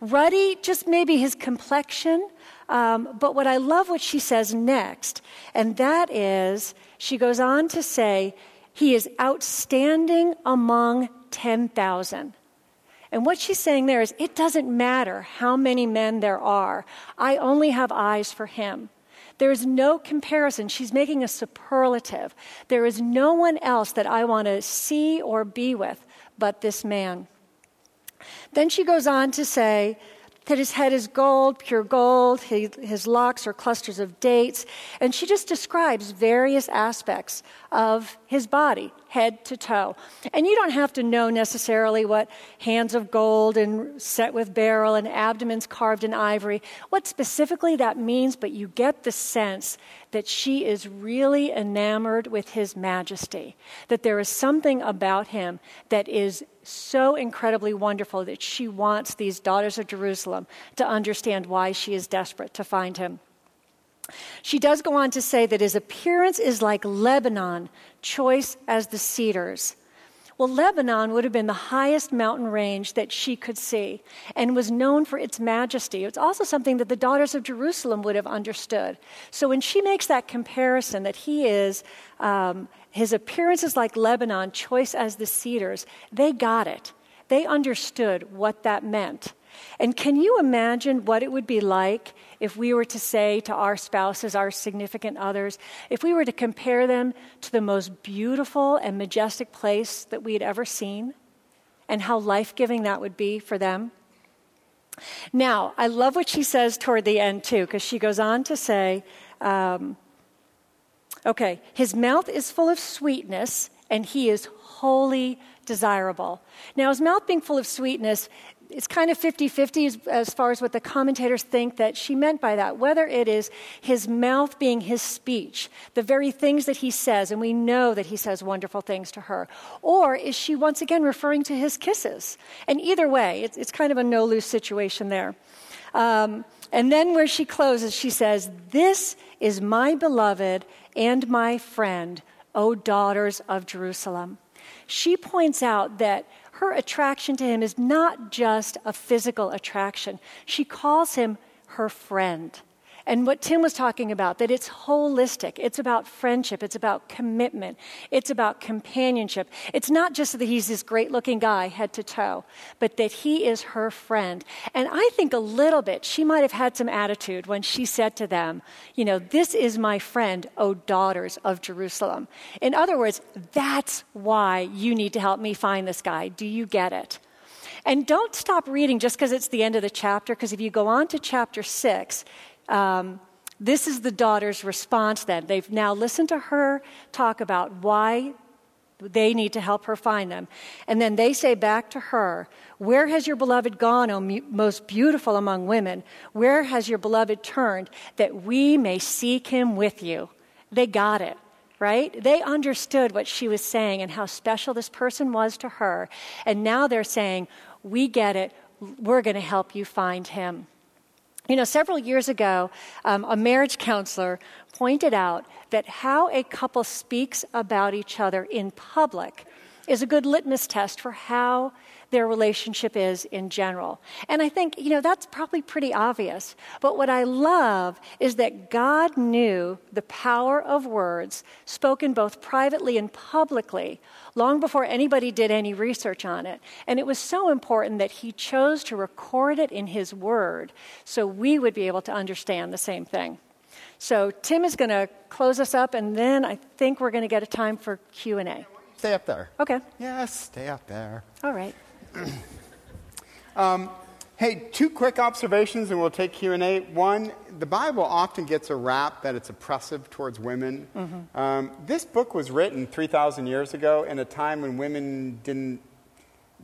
[SPEAKER 8] Ruddy, just maybe his complexion. Um, but what I love what she says next, and that is, she goes on to say, he is outstanding among 10,000. And what she's saying there is it doesn't matter how many men there are, I only have eyes for him. There is no comparison. She's making a superlative. There is no one else that I want to see or be with but this man. Then she goes on to say, that his head is gold, pure gold, he, his locks are clusters of dates. And she just describes various aspects of his body, head to toe. And you don't have to know necessarily what hands of gold and set with beryl and abdomens carved in ivory, what specifically that means, but you get the sense that she is really enamored with his majesty, that there is something about him that is so incredibly wonderful that she wants these daughters of Jerusalem to understand why she is desperate to find him. She does go on to say that his appearance is like Lebanon, choice as the cedars. Well, Lebanon would have been the highest mountain range that she could see and was known for its majesty. It's also something that the daughters of Jerusalem would have understood. So when she makes that comparison that he is, um, his appearance is like Lebanon, choice as the cedars, they got it. They understood what that meant. And can you imagine what it would be like if we were to say to our spouses, our significant others, if we were to compare them to the most beautiful and majestic place that we had ever seen, and how life giving that would be for them? Now, I love what she says toward the end, too, because she goes on to say, um, okay, his mouth is full of sweetness, and he is wholly desirable. Now, his mouth being full of sweetness it's kind of 50 50 as, far as what the commentators think that she meant by that. Whether it is his mouth being his speech, the very things that he says, and we know that he says wonderful things to her, or is she once again referring to his kisses? And either way, it's, it's kind of a no lose situation there. Um, and then where she closes, she says, This is my beloved and my friend, O daughters of Jerusalem. She points out that her attraction to him is not just a physical attraction. She calls him her friend. And what Tim was talking about, that it's holistic. It's about friendship. It's about commitment. It's about companionship. It's not just that he's this great looking guy, head to toe, but that he is her friend. And I think a little bit she might have had some attitude when she said to them, you know, this is my friend, O daughters of Jerusalem. In other words, that's why you need to help me find this guy. Do you get it? And don't stop reading just because it's the end of the chapter, because if you go on to chapter six, um, this is the daughter's response then. They've now listened to her talk about why they need to help her find them. And then they say back to her, Where has your beloved gone, O most beautiful among women? Where has your beloved turned that we may seek him with you? They got it, right? They understood what she was saying and how special this person was to her. And now they're saying, We get it. We're going to help you find him. You know, several years ago, um, a marriage counselor pointed out that how a couple speaks about each other in public is a good litmus test for how their relationship is in general. And I think, you know, that's probably pretty obvious. But what I love is that God knew the power of words spoken both privately and publicly long before anybody did any research on it. And it was so important that He chose to record it in His Word so we would be able to understand the same thing. So Tim is going to close us up, and then I think we're going to get a time for Q and A.
[SPEAKER 1] Stay up there.
[SPEAKER 8] Okay.
[SPEAKER 1] Yes, stay up there.
[SPEAKER 8] All right. (clears throat)
[SPEAKER 1] um, hey, two quick observations, and we'll take Q and A. One, the Bible often gets a rap that it's oppressive towards women. Mm-hmm. Um, this book was written three thousand years ago in a time when women didn't.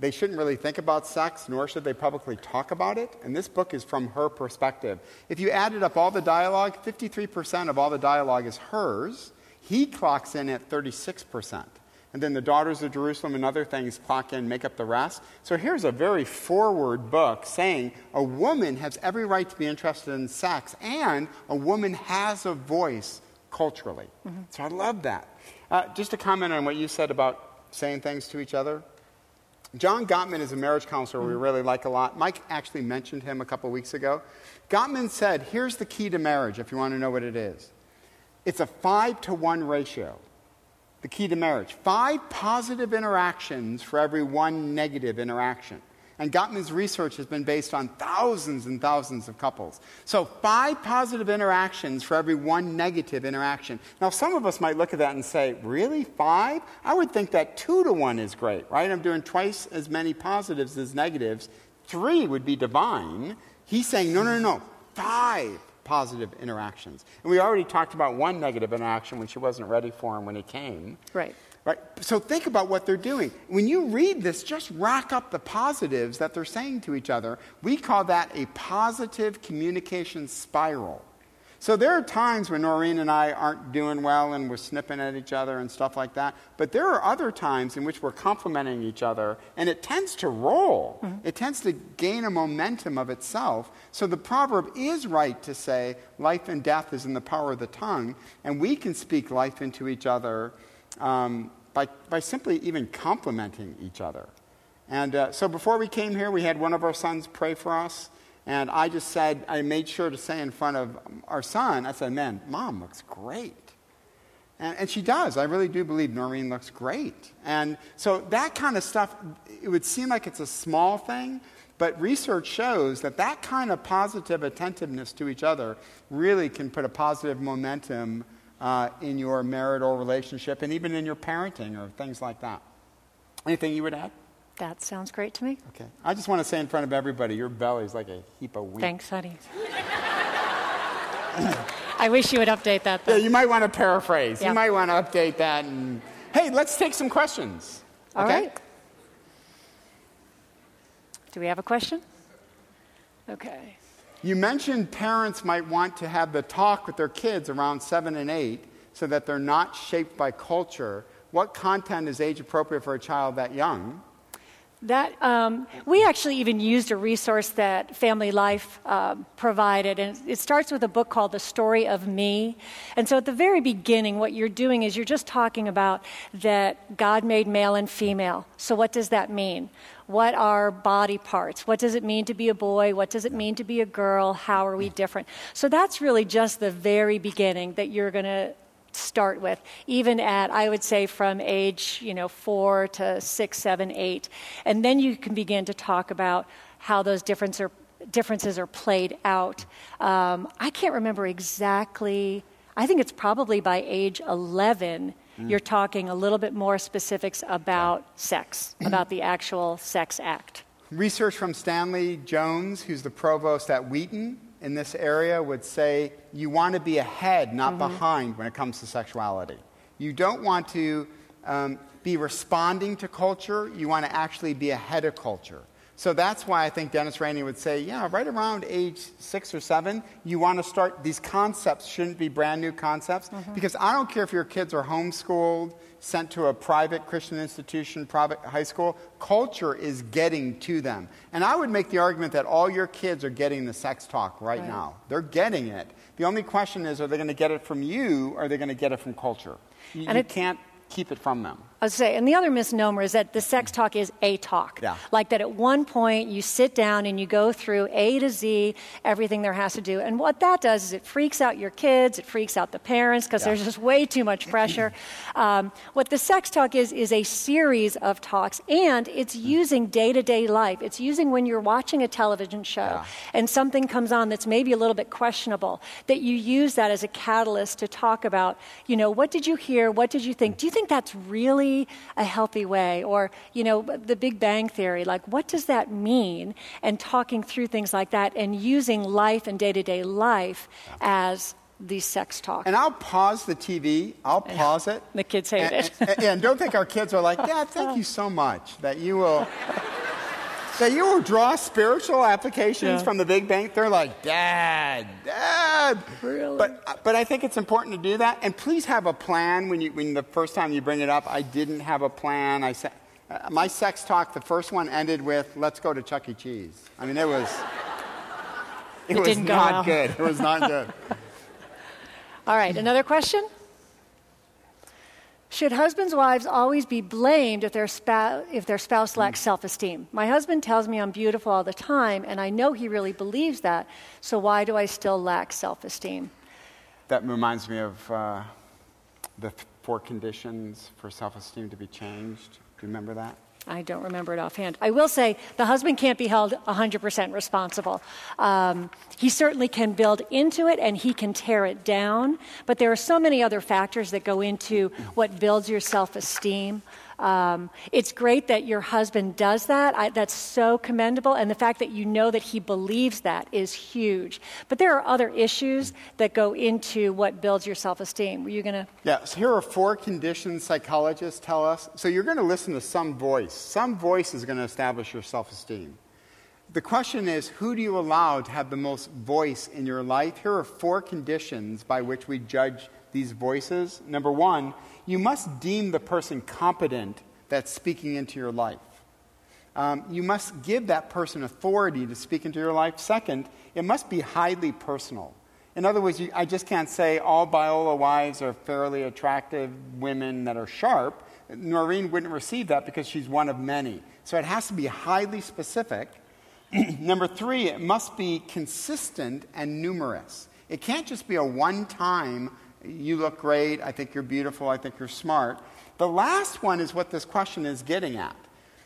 [SPEAKER 1] They shouldn't really think about sex, nor should they publicly talk about it. And this book is from her perspective. If you added up all the dialogue, 53% of all the dialogue is hers. He clocks in at 36% and then the daughters of Jerusalem and other things clock in, make up the rest. So here's a very forward book saying a woman has every right to be interested in sex, and a woman has a voice culturally. Mm-hmm. So I love that. Uh, just a comment on what you said about saying things to each other. John Gottman is a marriage counselor mm-hmm. we really like a lot. Mike actually mentioned him a couple weeks ago. Gottman said, Here's the key to marriage, if you want to know what it is it's a five to one ratio the key to marriage. Five positive interactions for every one negative interaction. And Gottman's research has been based on thousands and thousands of couples. So, five positive interactions for every one negative interaction. Now, some of us might look at that and say, really? Five? I would think that two to one is great, right? I'm doing twice as many positives as negatives. Three would be divine. He's saying, no, no, no, no. five positive interactions. And we already talked about one negative interaction when she wasn't ready for him when he came.
[SPEAKER 8] Right.
[SPEAKER 1] Right. So think about what they're doing. When you read this, just rack up the positives that they're saying to each other. We call that a positive communication spiral. So there are times when Noreen and I aren't doing well and we're snipping at each other and stuff like that. But there are other times in which we're complimenting each other and it tends to roll. Mm-hmm. It tends to gain a momentum of itself. So the proverb is right to say life and death is in the power of the tongue. And we can speak life into each other um, by, by simply even complimenting each other. And uh, so before we came here, we had one of our sons pray for us. And I just said, I made sure to say in front of our son, I said, man, mom looks great. And, and, she does. I really do believe Noreen looks great. And so that kind of stuff, it would seem like it's a small thing, but research shows that that kind of positive attentiveness to each other really can put a positive momentum uh, in your marital relationship and even in your parenting or things like that. Anything you would add?
[SPEAKER 8] That sounds great to me.
[SPEAKER 1] Okay. I just want to say in front of everybody, your belly's like a heap of wheat.
[SPEAKER 8] Thanks, honey. I wish you would update that. Though.
[SPEAKER 1] Yeah, you might want to paraphrase. Yep. You might want to update that. And hey, let's take some questions.
[SPEAKER 8] All okay? right. Do we have a question? Okay.
[SPEAKER 1] You mentioned parents might want to have the talk with their kids around seven and eight so that they're not shaped by culture. What content is age appropriate for a child that young?
[SPEAKER 8] That um, we actually even used a resource that Family Life uh, provided, and it starts with a book called "The Story of Me." And so, at the very beginning, what you're doing is you're just talking about that God made male and female. So, what does that mean? What are body parts? What does it mean to be a boy? What does it mean to be a girl? How are we different? So that's really just the very beginning that you're going to start with, even at, I would say, from age, you know, four to six, seven, eight. And then you can begin to talk about how those difference are, differences are played out. Um, I can't remember exactly, I think it's probably by age 11. Mm. You're talking a little bit more specifics about sex, about the actual sex act.
[SPEAKER 1] Research from Stanton Jones, who's the provost at Wheaton, in this area would say you want to be ahead, not mm-hmm. behind, when it comes to sexuality. You don't want to um, be responding to culture, you want to actually be ahead of culture. So that's why I think Dennis Rainey would say, yeah, right around age six or seven, you want to start, these concepts shouldn't be brand new concepts. Mm-hmm. Because I don't care if your kids are homeschooled, sent to a private Christian institution, private high school, culture is getting to them. And I would make the argument that all your kids are getting the sex talk right, right. now. They're getting it. The only question is, are they going to get it from you or are they going to get it from culture? You, and you can't keep it from them.
[SPEAKER 8] I was say, and the other misnomer is that the sex talk is a talk.
[SPEAKER 1] Yeah.
[SPEAKER 8] Like that at one point you sit down and you go through A to Z, everything there has to do. And what that does is it freaks out your kids, it freaks out the parents because
[SPEAKER 1] Yeah.
[SPEAKER 8] there's just way too much pressure. (laughs) um, what the sex talk is, is a series of talks and it's using day to day life. It's using when you're watching a television show
[SPEAKER 1] Yeah.
[SPEAKER 8] and something comes on that's maybe a little bit questionable, that you use that as a catalyst to talk about, you know, what did you hear? What did you think? Do you think that's really a healthy way? Or, you know, the Big Bang Theory, like, what does that mean? And talking through things like that and using life and day to day life as the sex talk.
[SPEAKER 1] And I'll pause the TV. I'll pause it.
[SPEAKER 8] The kids hate
[SPEAKER 1] and,
[SPEAKER 8] it.
[SPEAKER 1] And, and- and don't think our kids are like, (laughs) Dad, thank you so much that you will. That you will draw spiritual applications
[SPEAKER 8] Yeah.
[SPEAKER 1] from the Big Bang. They're like, Dad, Dad.
[SPEAKER 8] Really?
[SPEAKER 1] But, but I think it's important to do that. And please have a plan when, you, when the first time you bring it up. I didn't have a plan. I said, uh, my sex talk, the first one ended with, let's go to Chuck E. Cheese. I mean, it was. It,
[SPEAKER 8] It
[SPEAKER 1] was not
[SPEAKER 8] well.
[SPEAKER 1] good. It was not good. (laughs)
[SPEAKER 8] All right, another question? Should husbands' wives always be blamed if their, spou- if their spouse lacks self esteem? My husband tells me I'm beautiful all the time, and I know he really believes that, so why do I still lack self esteem?
[SPEAKER 1] That reminds me of uh, the th- four conditions for self esteem to be changed. Do you remember that?
[SPEAKER 8] I don't remember it offhand. I will say the husband can't be held 100% responsible. Um, he certainly can build into it and he can tear it down, but there are so many other factors that go into what builds your self esteem. Um, it's great that your husband does that. I, that's so commendable. And the fact that you know that he believes that is huge. But there are other issues that go into what builds your self esteem. Were you going to?
[SPEAKER 1] Yeah, so here are four conditions psychologists tell us. So you're going to listen to some voice. Some voice is going to establish your self esteem. The question is who do you allow to have the most voice in your life? Here are four conditions by which we judge these voices. Number one, you must deem the person competent that's speaking into your life. Um, you must give that person authority to speak into your life. Second, it must be highly personal. In other words, you, I just can't say all Biola wives are fairly attractive women that are sharp. Noreen wouldn't receive that because she's one of many. So it has to be highly specific. (clears throat) Number three, it must be consistent and numerous. It can't just be a one time, you look great, I think you're beautiful, I think you're smart. The last one is what this question is getting at.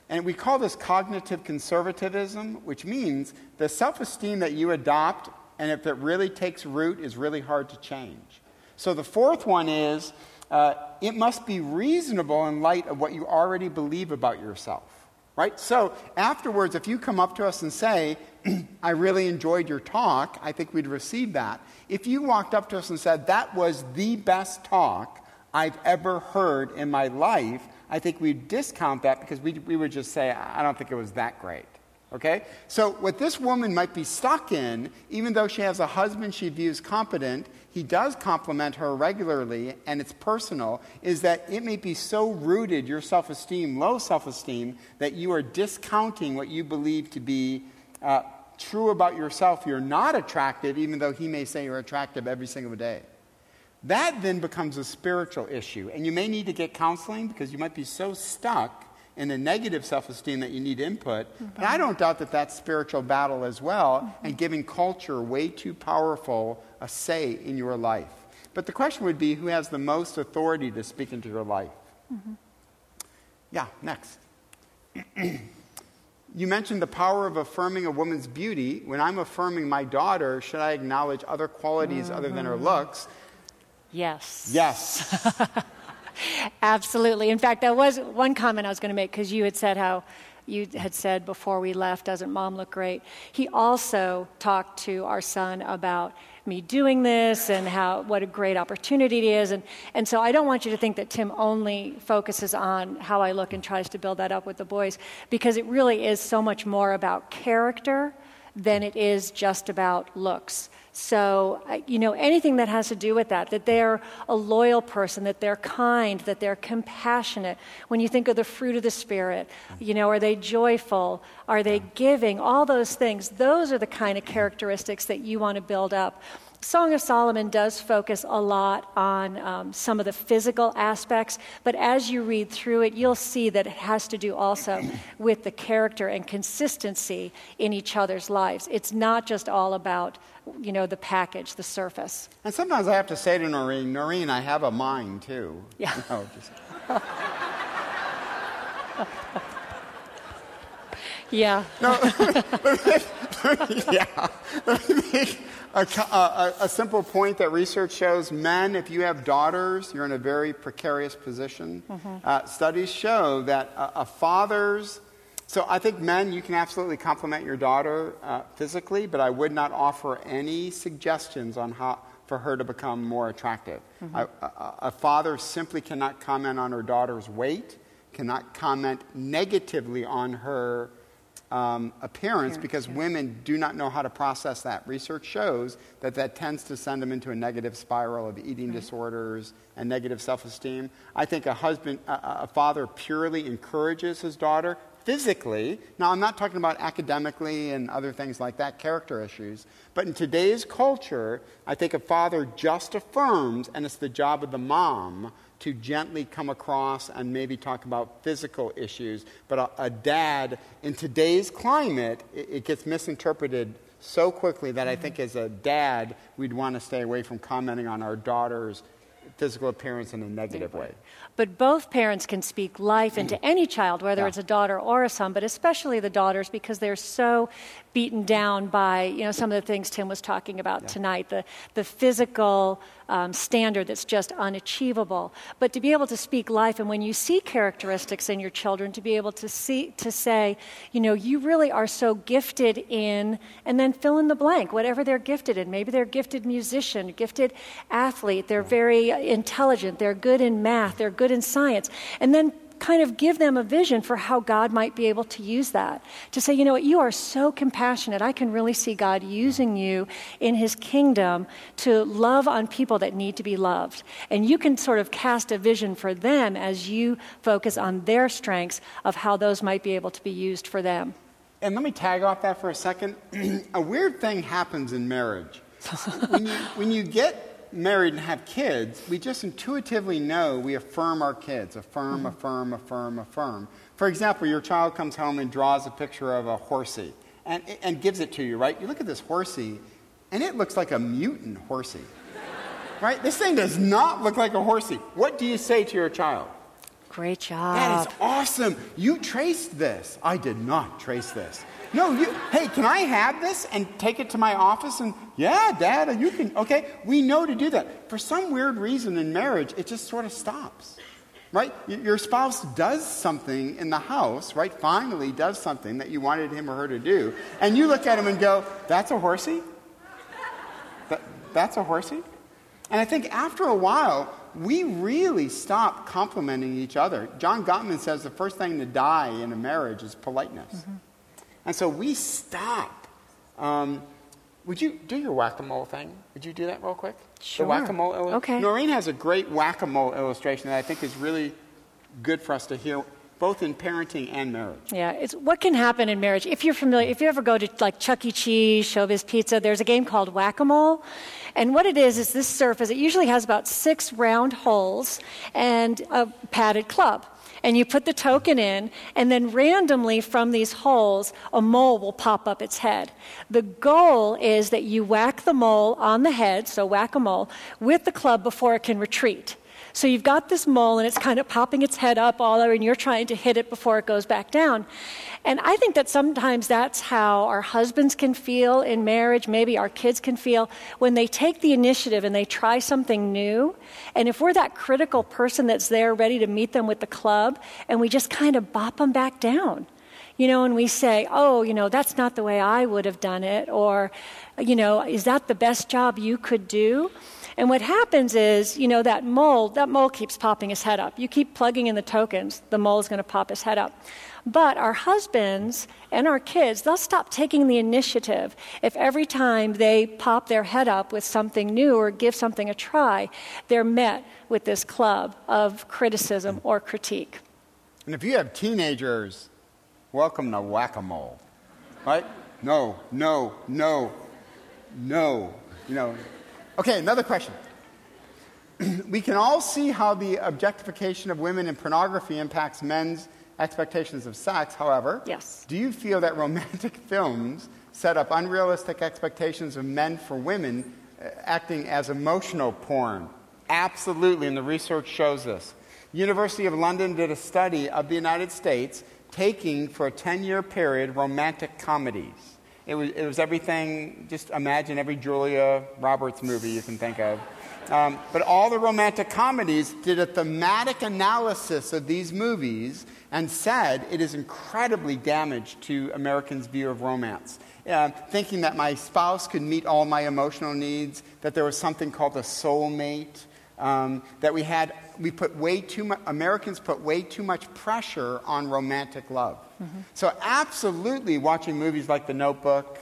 [SPEAKER 1] And we call this cognitive conservatism, which means the self esteem that you adopt, and if it really takes root, is really hard to change. So the fourth one is uh, it must be reasonable in light of what you already believe about yourself. Right? So afterwards, if you come up to us and say, (clears throat) I really enjoyed your talk, I think we'd receive that. If you walked up to us and said, That was the best talk I've ever heard in my life, I think we'd discount that because we, we would just say, I don't think it was that great. Okay? So, what this woman might be stuck in, even though she has a husband she views competent, he does compliment her regularly and it's personal, is that it may be so rooted, your self esteem, low self esteem, that you are discounting what you believe to be uh, true about yourself. You're not attractive, even though he may say you're attractive every single day. That then becomes a spiritual issue, and you may need to get counseling because you might be so stuck in a negative self esteem that you need input. But I don't doubt that that's spiritual battle as well, and giving culture way too powerful a say in your life. But the question would be who has the most authority to speak into your life? Mm-hmm. Yeah, next. (clears throat) you mentioned the power of affirming a woman's beauty. When I'm affirming my daughter, should I acknowledge other qualities other than her mm-hmm. looks?
[SPEAKER 8] Yes.
[SPEAKER 1] Yes. (laughs)
[SPEAKER 8] Absolutely. In fact, that was one comment I was going to make because you had said how you had said before we left, doesn't mom look great? He also talked to our son about me doing this and how what a great opportunity it is. And, and so I don't want you to think that Tim only focuses on how I look and tries to build that up with the boys because it really is so much more about character than it is just about looks. So, you know, anything that has to do with that, that they're a loyal person, that they're kind, that they're compassionate. When you think of the fruit of the Spirit, you know, are they joyful? Are they giving? All those things, those are the kind of characteristics that you want to build up. Song of Solomon does focus a lot on um, some of the physical aspects, but as you read through it, you'll see that it has to do also (clears throat) with the character and consistency in each other's lives. It's not just all about, you know, the package, the surface.
[SPEAKER 1] And sometimes I have to say to Noreen, Noreen, I have a mind too.
[SPEAKER 8] Yeah. (laughs)
[SPEAKER 1] You know, just- (laughs)
[SPEAKER 8] Yeah. (laughs)
[SPEAKER 1] yeah. Let me make a, a, a- simple point that research shows men, if you have daughters, you're in a very precarious position. Uh, studies show that a, a father's, so I think men, you can absolutely compliment your daughter uh, physically, but I would not offer any suggestions on how for her to become more attractive. A- a, a father simply cannot comment on her daughter's weight, cannot comment negatively on her um, appearance because women do not know how to process that. Research shows that that tends to send them into a negative spiral of eating disorders and negative self-esteem. I think a husband, a a father purely encourages his daughter physically. Now, I'm not talking about academically and other things like that, character issues. But in today's culture, I think a father just affirms, and it's the job of the mom to gently come across and maybe talk about physical issues. But a, a dad, in today's climate, it, it gets misinterpreted so quickly that I mm-hmm. think as a dad, we'd want to stay away from commenting on our daughter's physical appearance in a negative way.
[SPEAKER 8] But both parents can speak life into any child, whether
[SPEAKER 1] Yeah.
[SPEAKER 8] it's a daughter or a son, but especially the daughters because they're so beaten down by you know some of the things Tim was talking about tonight, the the physical um, standard that's just unachievable. But to be able to speak life, and when you see characteristics in your children, to be able to see to say, you know, you really are so gifted in, and then fill in the blank, whatever they're gifted in. Maybe they're gifted musician, gifted athlete. They're very intelligent. They're good in math. They're good in science, and then kind of give them a vision for how God might be able to use that. To say, you know what, you are so compassionate. I can really see God using you in his kingdom to love on people that need to be loved. And you can sort of cast a vision for them as you focus on their strengths of how those might be able to be used for them.
[SPEAKER 1] And let me tag off that for a second. (clears throat) a weird thing happens in marriage. (laughs) when, you, when you get married and have kids, we just intuitively know we affirm our kids. Affirm, mm-hmm. affirm, affirm, affirm. For example, your child comes home and draws a picture of a horsey and, and gives it to you, right? You look at this horsey, and it looks like a mutant horsey. (laughs) Right? This thing does not look like a horsey. What do you say to your child?
[SPEAKER 8] Great job.
[SPEAKER 1] That is awesome. You traced this. I did not trace this. No, you, hey, can I have this and take it to my office? And yeah, Dad, you can, okay. We know to do that. For some weird reason in marriage, it just sort of stops, right? Your spouse does something in the house, right? Finally does something that you wanted him or her to do. And you look at him and go, that's a horsey? That, that's a horsey? And I think after a while, we really stop complimenting each other. John Gottman says the first thing to die in a marriage is politeness. Mm-hmm. And so we stop. Um, would you do your whack a mole thing? Would you do that real quick?
[SPEAKER 8] Sure.
[SPEAKER 1] The whack a mole
[SPEAKER 8] Okay.
[SPEAKER 1] Noreen has a great whack a mole illustration that I think is really good for us to hear, both in parenting and marriage.
[SPEAKER 8] Yeah, it's what can happen in marriage. If you're familiar, if you ever go to like Chuck E. Cheese, Showbiz Pizza, there's a game called Whack a Mole. And what it is, is this surface, it usually has about six round holes and a padded club. And you put the token in, and then randomly from these holes, a mole will pop up its head. The goal is that you whack the mole on the head, so whack a mole, with the club before it can retreat. So you've got this mole and it's kind of popping its head up all over, and you're trying to hit it before it goes back down. And I think that sometimes that's how our husbands can feel in marriage, maybe our kids can feel when they take the initiative and they try something new. And if we're that critical person that's there ready to meet them with the club, and we just kind of bop them back down. You know, and we say, oh, you know, that's not the way I would have done it, or, you know, is that the best job you could do? And what happens is, you know, that mole, that mole keeps popping his head up. You keep plugging in the tokens, the mole is going to pop his head up. But our husbands and our kids, they'll stop taking the initiative if every time they pop their head up with something new or give something a try, they're met with this club of criticism or critique.
[SPEAKER 1] And if you have teenagers, welcome to whack a mole. Right? No, no, no, no. You know, Okay, another question. (clears throat) we can all see how the objectification of women in pornography impacts men's expectations of sex. However,
[SPEAKER 8] Yes.
[SPEAKER 1] do you feel that romantic (laughs) films set up unrealistic expectations of men for women uh, acting as emotional porn? Absolutely, and the research shows this. University of London did a study of the United States taking for a 10-year period romantic comedies. It was, it was everything, just imagine every Julia Roberts movie you can think of. Um, but all the romantic comedies did a thematic analysis of these movies and said it is incredibly damaged to Americans' view of romance. Uh, thinking that my spouse could meet all my emotional needs, that there was something called a soulmate, um, that we had, we put way too much, Americans put way too much pressure on romantic love. So, absolutely, watching movies like The Notebook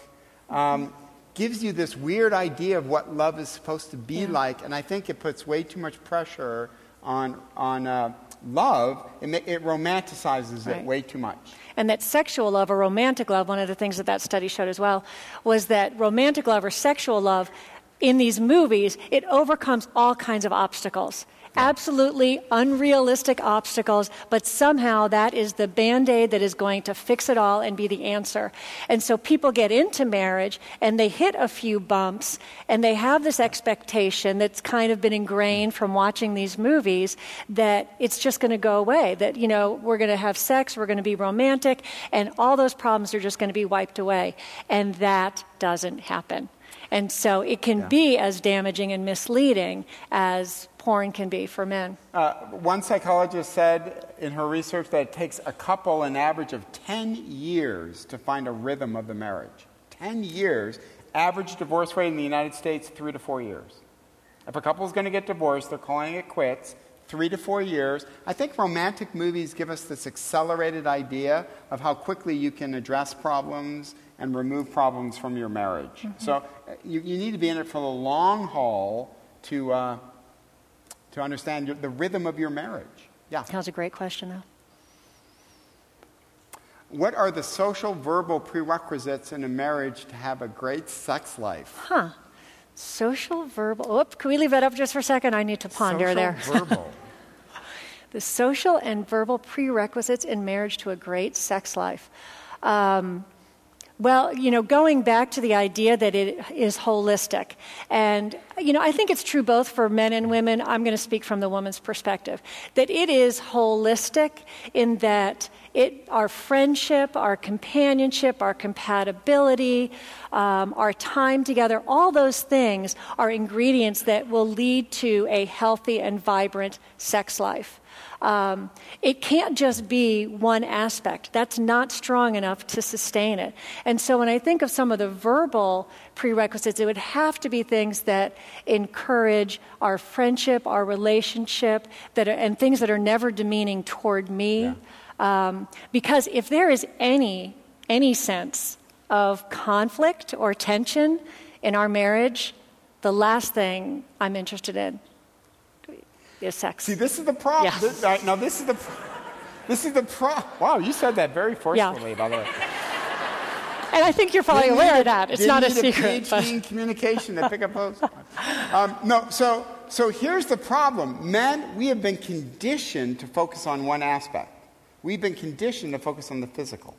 [SPEAKER 1] um, gives you this weird idea of what love is supposed to be like, and I think it puts way too much pressure on, on uh, love. It, ma- it romanticizes
[SPEAKER 8] Right.
[SPEAKER 1] it way too much.
[SPEAKER 8] And that sexual love or romantic love, one of the things that that study showed as well, was that romantic love or sexual love in these movies, it overcomes all kinds of obstacles. Absolutely unrealistic obstacles, but somehow that is the band aid that is going to fix it all and be the answer. And so people get into marriage and they hit a few bumps and they have this expectation that's kind of been ingrained from watching these movies that it's just going to go away. That, you know, we're going to have sex, we're going to be romantic, and all those problems are just going to be wiped away. And that doesn't happen. And so it can be as damaging and misleading as porn can be for men.
[SPEAKER 1] Uh, one psychologist said in her research that it takes a couple an average of 10 years to find a rhythm of the marriage. 10 years. Average divorce rate in the United States, three to four years. If a couple is going to get divorced, they're calling it quits. Three to four years. I think romantic movies give us this accelerated idea of how quickly you can address problems and remove problems from your marriage. So uh, you, you need to be in it for the long haul to, uh, to understand your, the rhythm of your marriage. Yeah.
[SPEAKER 8] That was a great question, though.
[SPEAKER 1] What are the social verbal prerequisites in a marriage to have a great sex life?
[SPEAKER 8] Huh. Social verbal. Whoop, can we leave that up just for a second? I need to ponder
[SPEAKER 1] social
[SPEAKER 8] there.
[SPEAKER 1] verbal. (laughs)
[SPEAKER 8] the social and verbal prerequisites in marriage to a great sex life. Um, well, you know, going back to the idea that it is holistic. And, you know, I think it's true both for men and women. I'm going to speak from the woman's perspective. That it is holistic in that it, our friendship, our companionship, our compatibility, um, our time together, all those things are ingredients that will lead to a healthy and vibrant sex life. Um, it can't just be one aspect. That's not strong enough to sustain it. And so when I think of some of the verbal prerequisites, it would have to be things that encourage our friendship, our relationship, that are, and things that are never demeaning toward me. Um, because if there is any, any sense of conflict or tension in our marriage, the last thing I'm interested in sex.
[SPEAKER 1] See, this is the problem.
[SPEAKER 8] Yeah.
[SPEAKER 1] This, right, now, this is the, this is the problem. Wow, you said that very forcefully, by the way.
[SPEAKER 8] And I think you're probably
[SPEAKER 1] Didn't
[SPEAKER 8] aware
[SPEAKER 1] need
[SPEAKER 8] of that. It's not a secret.
[SPEAKER 1] PhD
[SPEAKER 8] but-
[SPEAKER 1] in communication to pick up those. Um, no, so so here's the problem. Men, we have been conditioned to focus on one aspect. We've been conditioned to focus on the physical,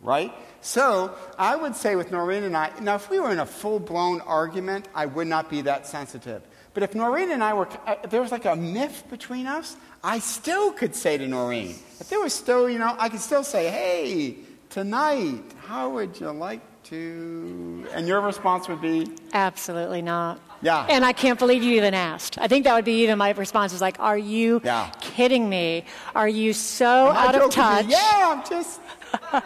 [SPEAKER 1] right? So I would say with Noreen and I, now if we were in a full blown argument, I would not be that sensitive. But if Noreen and I were, uh, if there was like a myth between us, I still could say to Noreen, if there was still, you know, I could still say, hey, tonight, how would you like to? And your response would be,
[SPEAKER 8] Absolutely not.
[SPEAKER 1] Yeah.
[SPEAKER 8] And I can't believe you even asked. I think that would be even my response is like, are you
[SPEAKER 1] Yeah.
[SPEAKER 8] kidding me? Are you so
[SPEAKER 1] My
[SPEAKER 8] out of touch?
[SPEAKER 1] yeah, I'm just. (laughs)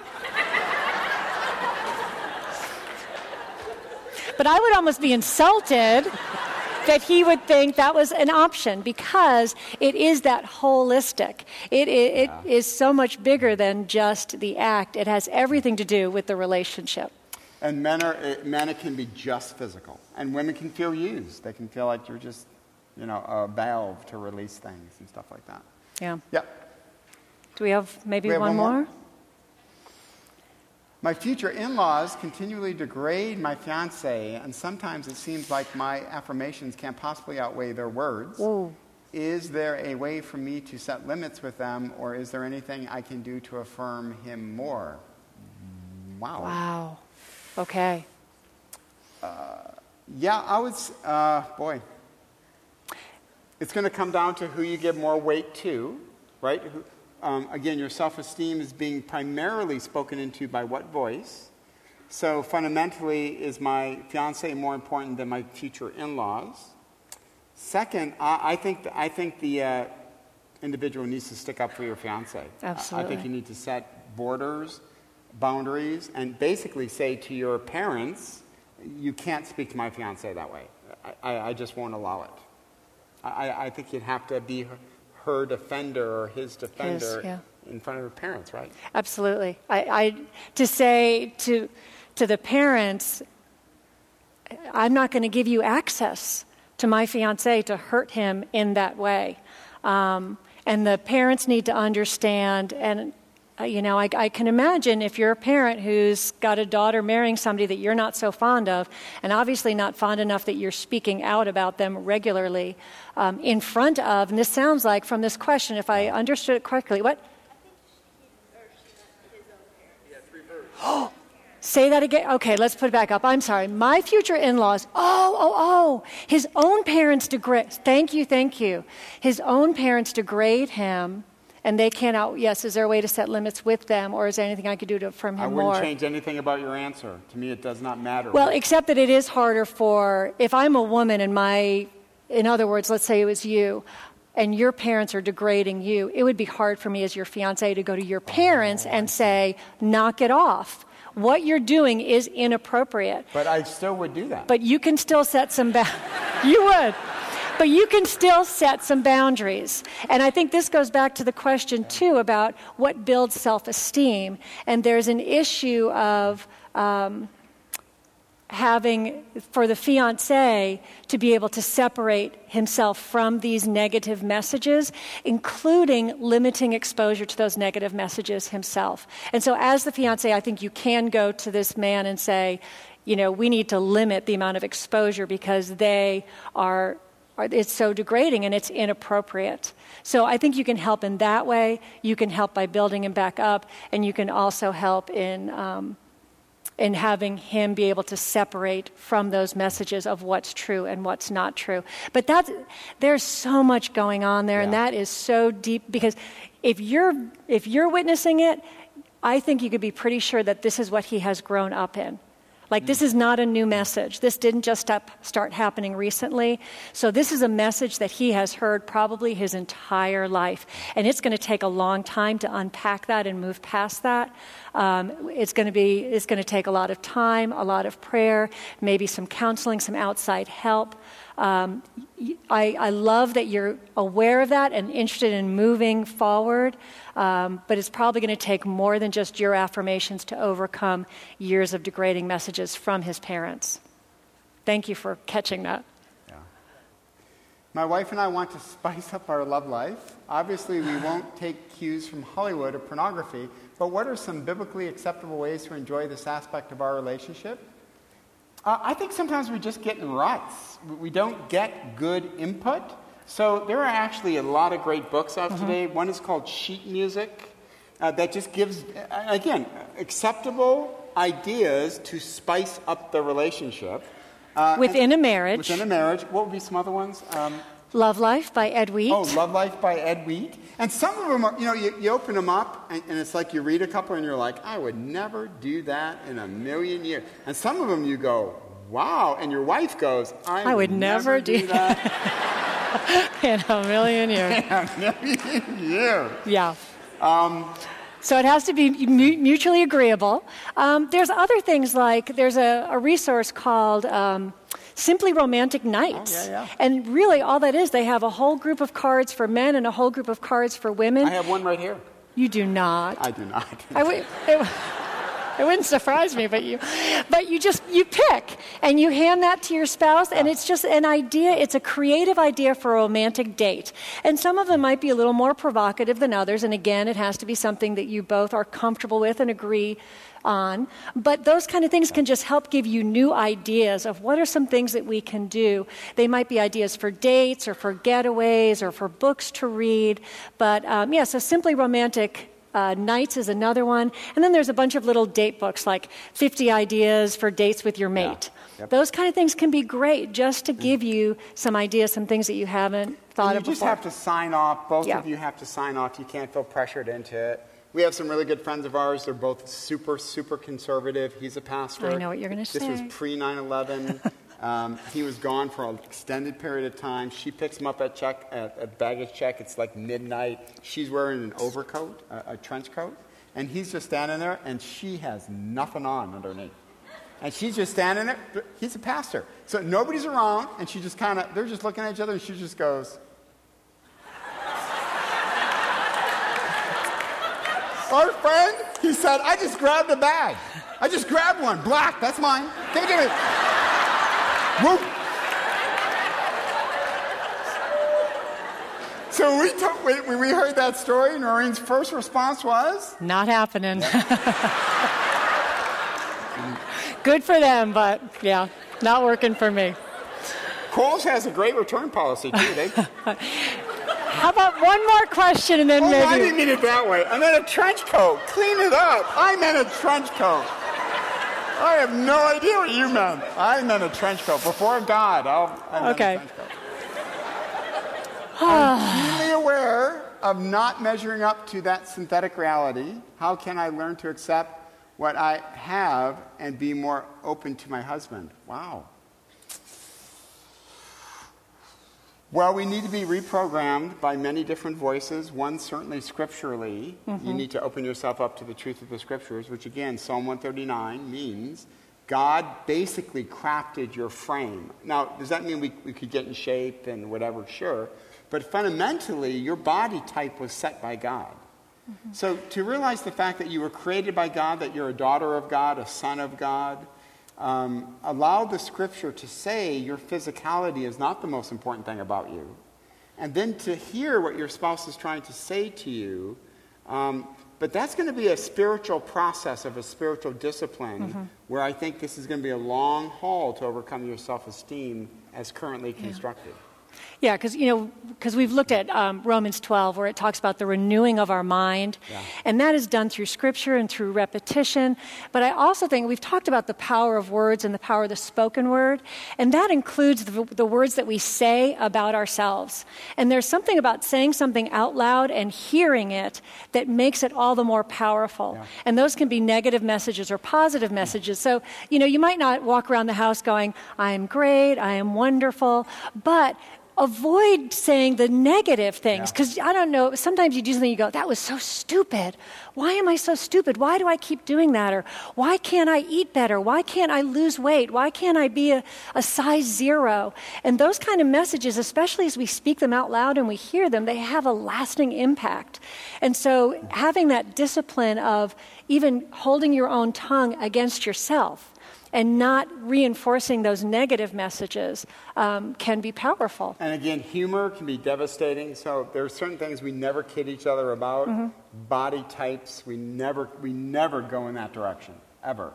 [SPEAKER 8] But I would almost be insulted that he would think that was an option because it is that holistic. It, it, it is so much bigger than just the act, it has everything to do with the relationship.
[SPEAKER 1] And men are uh, men can be just physical, and women can feel used. They can feel like you're just, you know, a valve to release things and stuff like that.
[SPEAKER 8] Yeah.
[SPEAKER 1] Yep.
[SPEAKER 8] Do we have maybe
[SPEAKER 1] We have
[SPEAKER 8] one,
[SPEAKER 1] one more?
[SPEAKER 8] more?
[SPEAKER 1] My future in laws continually degrade my fiance, and sometimes it seems like my affirmations can't possibly outweigh their words.
[SPEAKER 8] Ooh.
[SPEAKER 1] Is there a way for me to set limits with them, or is there anything I can do to affirm him more? Wow.
[SPEAKER 8] Wow. Okay.
[SPEAKER 1] Yeah, I would, uh, boy. It's going to come down to who you give more weight to, right? Who, um, again, your self esteem is being primarily spoken into by what voice? So fundamentally, is my fiance more important than my future in laws? Second, I, I think, th- I think the uh, individual needs to stick up for your fiance. I- I think you need to set borders, boundaries, and basically say to your parents, you can't speak to my fiance that way. I, I, I just won't allow it. I, I think you'd have to be her, her defender or his defender
[SPEAKER 8] yeah.
[SPEAKER 1] in front of her parents, right?
[SPEAKER 8] Absolutely. I, I to say to to the parents, I'm not going to give you access to my fiance to hurt him in that way. Um, and the parents need to understand. And you know, I, I can imagine if you're a parent who's got a daughter marrying somebody that you're not so fond of, and obviously not fond enough that you're speaking out about them regularly um, in front of. And this sounds like from this question, if I understood it correctly, what? Oh, (gasps) Say that again. Okay, let's put it back up. I'm sorry. My future in laws. Oh, oh, oh. His own parents degrade. Thank you, thank you. His own parents degrade him, and they can't out. Yes, is there a way to set limits with them, or is there anything I could do to affirm him
[SPEAKER 1] I wouldn't
[SPEAKER 8] more?
[SPEAKER 1] change anything about your answer. To me, it does not matter.
[SPEAKER 8] Well, except that it is harder for if I'm a woman and my, in other words, let's say it was you, and your parents are degrading you. It would be hard for me as your fiance to go to your oh, parents and say, "Knock it off." What you're doing is inappropriate.
[SPEAKER 1] but I still would do that.
[SPEAKER 8] But you can still set some ba- (laughs) you would. But you can still set some boundaries. And I think this goes back to the question too about what builds self-esteem. And there's an issue of um, having for the fiance to be able to separate himself from these negative messages, including limiting exposure to those negative messages himself. And so, as the fiance, I think you can go to this man and say, you know, we need to limit the amount of exposure because they are. It's so degrading and it's inappropriate. So I think you can help in that way. You can help by building him back up, and you can also help in um, in having him be able to separate from those messages of what's true and what's not true. But that's, there's so much going on there, and that is so deep because if you're, if you're witnessing it, I think you could be pretty sure that this is what he has grown up in. Like, this is not a new message. This didn't just up, start happening recently. So, this is a message that he has heard probably his entire life. And it's going to take a long time to unpack that and move past that. Um, it's going to be, it's going to take a lot of time, a lot of prayer, maybe some counseling, some outside help. Um, I, I love that you're aware of that and interested in moving forward, um, but it's probably going to take more than just your affirmations to overcome years of degrading messages from his parents. Thank you for catching that.
[SPEAKER 1] My wife and I want to (laughs) spice up our love life. Obviously, we won't take cues from Hollywood or pornography, but what are some biblically acceptable ways to enjoy this aspect of our relationship? Uh, I think sometimes we just get in ruts. We- don't get good input. So there are actually a lot of great books out today. One is called Sheet Music uh, that just gives, uh, again, acceptable ideas to spice up the relationship. Uh,
[SPEAKER 8] Within a marriage,
[SPEAKER 1] Within a marriage. What would be some other ones? Um,
[SPEAKER 8] Love Life by Ed Wheat.
[SPEAKER 1] Oh, Love Life by Ed Wheat. And some of them are, you know, you, you open them up and, and it's like you read a couple and you're like, I would never do that in a million years. And some of them you go, wow. And your wife goes, I,
[SPEAKER 8] I would never do
[SPEAKER 1] that (laughs)
[SPEAKER 8] in a million years. (laughs)
[SPEAKER 1] in a million years.
[SPEAKER 8] Yeah. so it has to be mu- mutually agreeable. Um, there's other things like there's a, a resource called um, Simply Romantic Nights.
[SPEAKER 1] Oh, yeah, yeah.
[SPEAKER 8] And really, all that is, they have a whole group of cards for men and a whole group of cards for women.
[SPEAKER 1] I have one right here.
[SPEAKER 8] you do not.
[SPEAKER 1] I do not. (laughs)
[SPEAKER 8] I it- it wouldn't surprise me, but you, but you just you pick and you hand that to your spouse, and it's just an idea. It's a creative idea for a romantic date, and some of them might be a little more provocative than others. And again, it has to be something that you both are comfortable with and agree on. But those kind of things can just help give you new ideas of what are some things that we can do. They might be ideas for dates or for getaways or for books to read. But um, yeah, so simply romantic uh, Nights is another one. And then there's a bunch of little date books like 50 Ideas for Dates with Your Mate. Yeah. Yep. Those kind of things can be great just to give you some ideas, some things that you haven't thought
[SPEAKER 1] you
[SPEAKER 8] of.
[SPEAKER 1] You just have to sign off. Both yeah. of you have to sign off. You can't feel pressured into it. We have some really good friends of ours. They're both super, super conservative. He's a pastor.
[SPEAKER 8] I know what you're going to
[SPEAKER 1] say.
[SPEAKER 8] This
[SPEAKER 1] was pre 9 11. (laughs) Um, he was gone for an extended period of time. She picks him up at check at, at baggage check. It's like midnight. She's wearing an overcoat, a, a, trench coat, and he's just standing there, and she has nothing on underneath. And she's just standing there. He's a pastor, so nobody's around, and she just kind of they're just looking at each other, and she just goes. Our friend, he said, I just grabbed a bag. I just grabbed one, black. That's mine. Give it to me. Whoop. So we, took, we, we heard that story, Noreen's first response was?
[SPEAKER 8] Not happening. Good for them, but yeah, not working for me.
[SPEAKER 1] Kohl's has a great return policy, too. They... (laughs)
[SPEAKER 8] How about one more question and then
[SPEAKER 1] oh,
[SPEAKER 8] maybe.
[SPEAKER 1] I didn't mean it that way. I meant a trench coat. Clean it up. I meant a trench coat. I have no idea what you meant. I meant a trench coat. Before God, I'll, I
[SPEAKER 8] okay.
[SPEAKER 1] I'm keenly aware of not measuring up to that synthetic reality. How can I learn to accept what I have and be more open to my husband? Wow. Well, we need to be reprogrammed by many different voices. One, certainly scripturally. Mm-hmm. You need to open yourself up to the truth of the scriptures, which again, Psalm 139 means God basically crafted your frame. Now, does that mean we, we could get in shape and whatever? Sure. But fundamentally, your body type was set by God. Mm-hmm. So to realize the fact that you were created by God, that you're a daughter of God, a son of God, um, allow the scripture to say your physicality is not the most important thing about you. And then to hear what your spouse is trying to say to you. Um, but that's going to be a spiritual process of a spiritual discipline mm-hmm. where I think this is going to be a long haul to overcome your self esteem as currently constructed. Yeah.
[SPEAKER 8] Yeah, because you know, because we've looked at um, Romans 12, where it talks about the renewing of our mind, yeah. and that is done through Scripture and through repetition. But I also think we've talked about the power of words and the power of the spoken word, and that includes the, the words that we say about ourselves. And there's something about saying something out loud and hearing it that makes it all the more powerful. Yeah. And those can be negative messages or positive messages. So you know, you might not walk around the house going, "I am great, I am wonderful," but avoid saying the negative things because yeah. I don't know. Sometimes you do something, you go, that was so stupid. Why am I so stupid? Why do I keep doing that? Or why can't I eat better? Why can't I lose weight? Why can't I be a, a size zero? And those kind of messages, especially as we speak them out loud and we hear them, they have a lasting impact. And so having that discipline of even holding your own tongue against yourself and not reinforcing those negative messages um, can be powerful.
[SPEAKER 1] And again, humor can be devastating. So there are certain things we never kid each other about. Mm-hmm. Body types, we never, we never go in that direction, ever.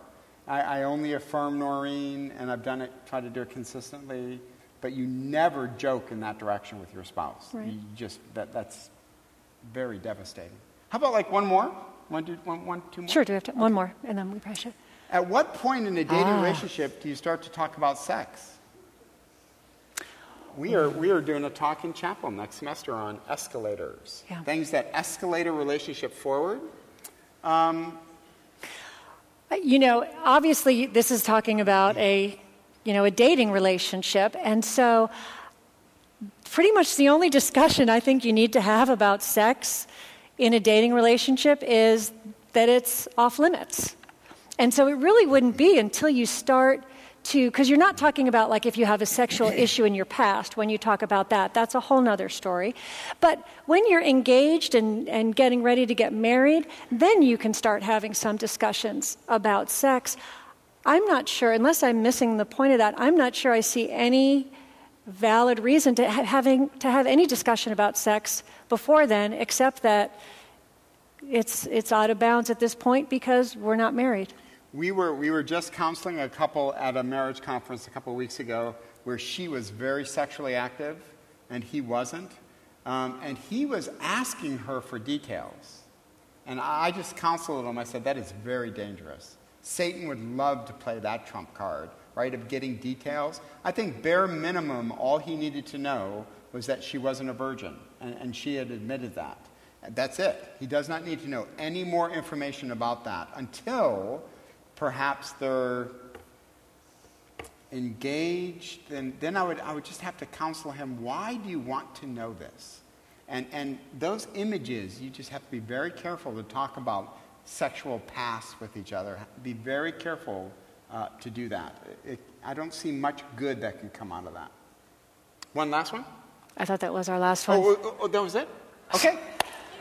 [SPEAKER 1] I, I only affirm Noreen, and I've done it, try to do it consistently, but you never joke in that direction with your spouse. Right. You just, that, that's very devastating. How about like one more? One, two, one, one, two more?
[SPEAKER 8] Sure, do we have to, okay. one more, and then we probably should.
[SPEAKER 1] At what point in a dating ah. relationship do you start to talk about sex? We are, we are doing a talk in chapel next semester on escalators, yeah. things that escalate a relationship forward. Um,
[SPEAKER 8] you know, obviously, this is talking about a, you know, a dating relationship, and so pretty much the only discussion I think you need to have about sex in a dating relationship is that it's off limits. And so it really wouldn't be until you start to, because you're not talking about like if you have a sexual (clears throat) issue in your past, when you talk about that, that's a whole nother story. But when you're engaged and, and getting ready to get married, then you can start having some discussions about sex. I'm not sure, unless I'm missing the point of that, I'm not sure I see any valid reason to ha- having to have any discussion about sex before then, except that it's it's out of bounds at this point because we're not married.
[SPEAKER 1] We were, we were just counseling a couple at a marriage conference a couple of weeks ago where she was very sexually active and he wasn't. Um, and he was asking her for details. And I just counseled him. I said, that is very dangerous. Satan would love to play that trump card, right, of getting details. I think bare minimum, all he needed to know was that she wasn't a virgin, and, and she had admitted that. That's it. He does not need to know any more information about that until perhaps they're engaged, then, then I, would, I would just have to counsel him why do you want to know this? And, and those images, you just have to be very careful to talk about sexual past with each other. Be very careful uh, to do that. It, I don't see much good that can come out of that. One last one?
[SPEAKER 8] I thought that was our last one.
[SPEAKER 1] Oh, oh, oh that was it? Okay. Do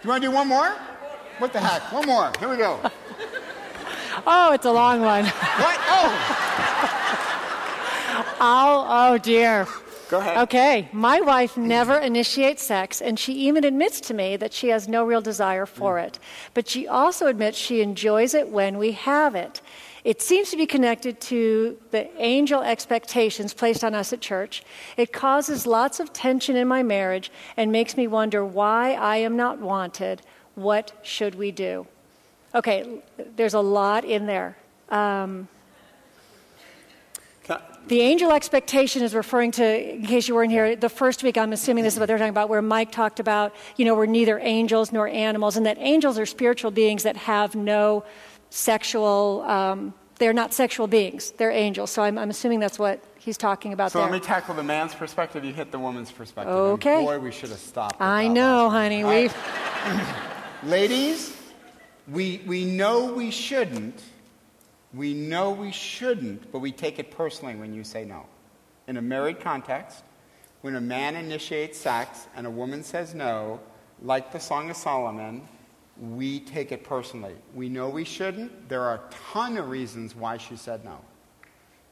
[SPEAKER 1] you want to do one more? What the heck? One more. Here we go.
[SPEAKER 8] Oh, it's a long one.
[SPEAKER 1] What? Oh.
[SPEAKER 8] oh, oh dear.
[SPEAKER 1] Go ahead.
[SPEAKER 8] Okay. My wife never initiates sex, and she even admits to me that she has no real desire for mm. it. But she also admits she enjoys it when we have it. It seems to be connected to the angel expectations placed on us at church. It causes lots of tension in my marriage and makes me wonder why I am not wanted. What should we do? Okay, there's a lot in there. Um, the angel expectation is referring to, in case you weren't here, the first week, I'm assuming this is what they're talking about, where Mike talked about, you know, we're neither angels nor animals, and that angels are spiritual beings that have no sexual, um, they're not sexual beings, they're angels. So I'm, I'm, assuming that's what he's talking about
[SPEAKER 1] so
[SPEAKER 8] there.
[SPEAKER 1] let me tackle the man's perspective. You hit the woman's perspective.
[SPEAKER 8] Okay.
[SPEAKER 1] And boy, we should have stopped.
[SPEAKER 8] I know, honey. We've. (laughs)
[SPEAKER 1] Ladies, we, we know we shouldn't. We know we shouldn't, but we take it personally when you say no. In a married context, when a man initiates sex and a woman says no, like the Song of Solomon, we take it personally. We know we shouldn't. There are a ton of reasons why she said no.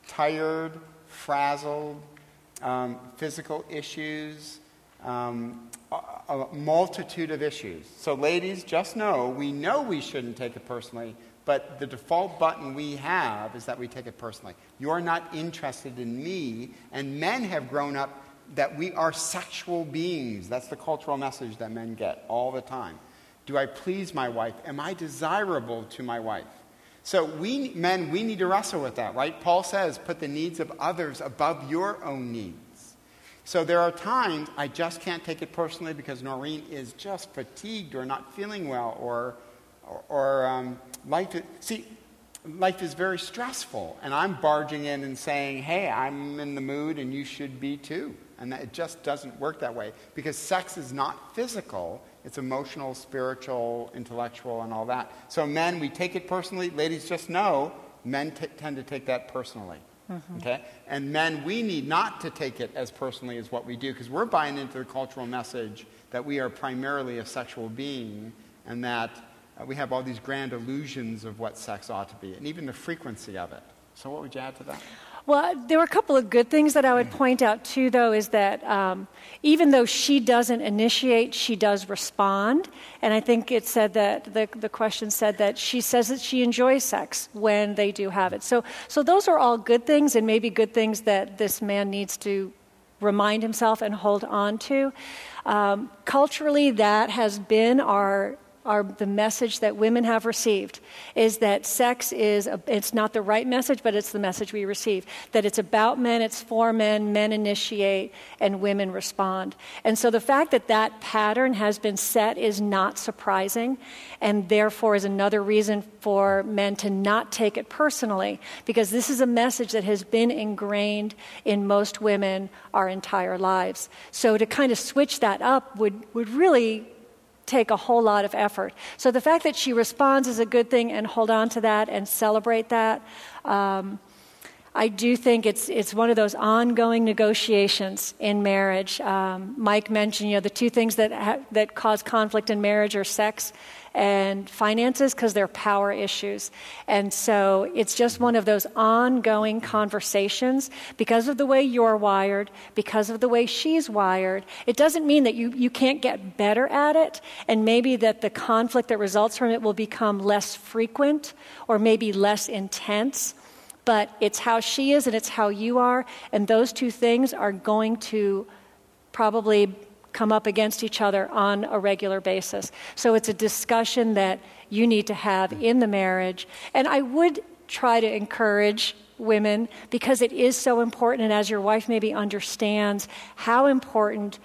[SPEAKER 1] Tired, frazzled, um, physical issues, um, a multitude of issues. So, ladies, just know we know we shouldn't take it personally, but the default button we have is that we take it personally. You're not interested in me, and men have grown up that we are sexual beings. That's the cultural message that men get all the time. Do I please my wife? Am I desirable to my wife? So, we men, we need to wrestle with that, right? Paul says, put the needs of others above your own needs. So there are times I just can't take it personally because Noreen is just fatigued or not feeling well or, or, or um, life. Is, see, life is very stressful, and I'm barging in and saying, "Hey, I'm in the mood, and you should be too." And that, it just doesn't work that way because sex is not physical; it's emotional, spiritual, intellectual, and all that. So men, we take it personally. Ladies, just know men t- tend to take that personally. Mm-hmm. Okay? And men, we need not to take it as personally as what we do because we're buying into the cultural message that we are primarily a sexual being and that uh, we have all these grand illusions of what sex ought to be and even the frequency of it. So, what would you add to that?
[SPEAKER 8] Well, there were a couple of good things that I would point out too, though, is that um, even though she doesn't initiate, she does respond. And I think it said that the, the question said that she says that she enjoys sex when they do have it. So, so those are all good things, and maybe good things that this man needs to remind himself and hold on to. Um, culturally, that has been our are the message that women have received is that sex is a, it's not the right message but it's the message we receive. That it's about men it's for men men initiate and women respond. And so the fact that that pattern has been set is not surprising and therefore is another reason for men to not take it personally because this is a message that has been ingrained in most women our entire lives. So to kind of switch that up would, would really take a whole lot of effort. So the fact that she responds is a good thing, and hold on to that and celebrate that. Um, I do think it's, it's one of those ongoing negotiations in marriage. Um, Mike mentioned, you know, the two things that, ha- that cause conflict in marriage are sex and finances because they're power issues. And so it's just one of those ongoing conversations because of the way you're wired, because of the way she's wired. It doesn't mean that you, you can't get better at it, and maybe that the conflict that results from it will become less frequent or maybe less intense but it's how she is and it's how you are, and those two things are going to probably come up against each other on a regular basis. So it's a discussion that you need to have in the marriage. And I would try to encourage women because it is so important, and as your wife maybe understands how important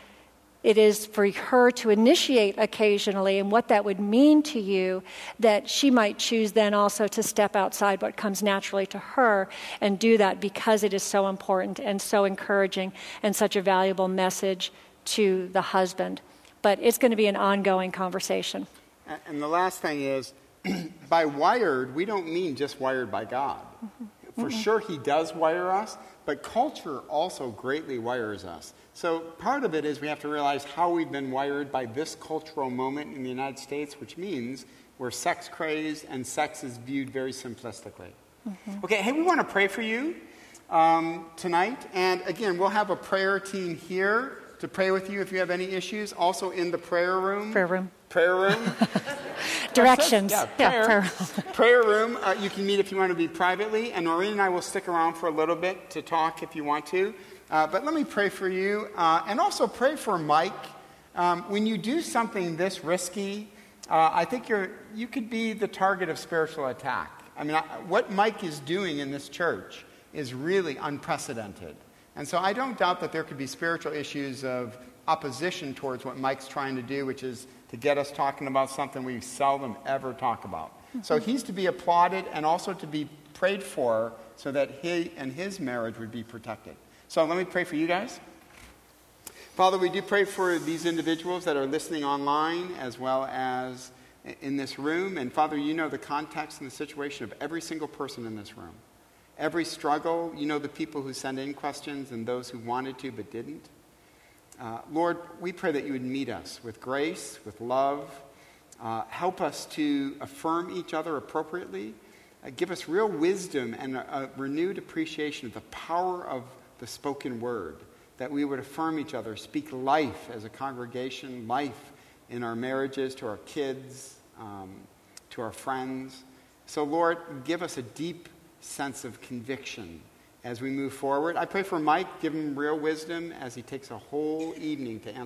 [SPEAKER 8] it is for her to initiate occasionally and what that would mean to you, that she might choose then also to step outside what comes naturally to her and do that because it is so important and so encouraging and such a valuable message to the husband. But it's going to be an ongoing conversation.
[SPEAKER 1] And the last thing is (clears throat) by wired, we don't mean just wired by God. Mm-hmm. For mm-hmm. sure, He does wire us, but culture also greatly wires us. So part of it is we have to realize how we've been wired by this cultural moment in the United States, which means we're sex crazed and sex is viewed very simplistically. Mm-hmm. Okay, hey, we want to pray for you um, tonight. And again, we'll have a prayer team here to pray with you if you have any issues. Also in the prayer room.
[SPEAKER 8] Prayer room.
[SPEAKER 1] Prayer room. (laughs)
[SPEAKER 8] Directions.
[SPEAKER 1] Yeah, prayer, yeah, prayer. (laughs) prayer room. Uh, you can meet if you want to be privately. And Noreen and I will stick around for a little bit to talk if you want to. Uh, but let me pray for you uh, and also pray for Mike. Um, when you do something this risky, uh, I think you're, you could be the target of spiritual attack. I mean, I, what Mike is doing in this church is really unprecedented. And so I don't doubt that there could be spiritual issues of opposition towards what Mike's trying to do, which is to get us talking about something we seldom ever talk about. Mm-hmm. So he's to be applauded and also to be prayed for so that he and his marriage would be protected. So let me pray for you guys. Father, we do pray for these individuals that are listening online as well as in this room. And Father, you know the context and the situation of every single person in this room. Every struggle, you know the people who send in questions and those who wanted to but didn't. Uh, Lord, we pray that you would meet us with grace, with love. Uh, help us to affirm each other appropriately. Uh, give us real wisdom and a, a renewed appreciation of the power of the spoken word, that we would affirm each other, speak life as a congregation, life in our marriages, to our kids, um, to our friends. So, Lord, give us a deep sense of conviction as we move forward. I pray for Mike, give him real wisdom as he takes a whole evening to answer.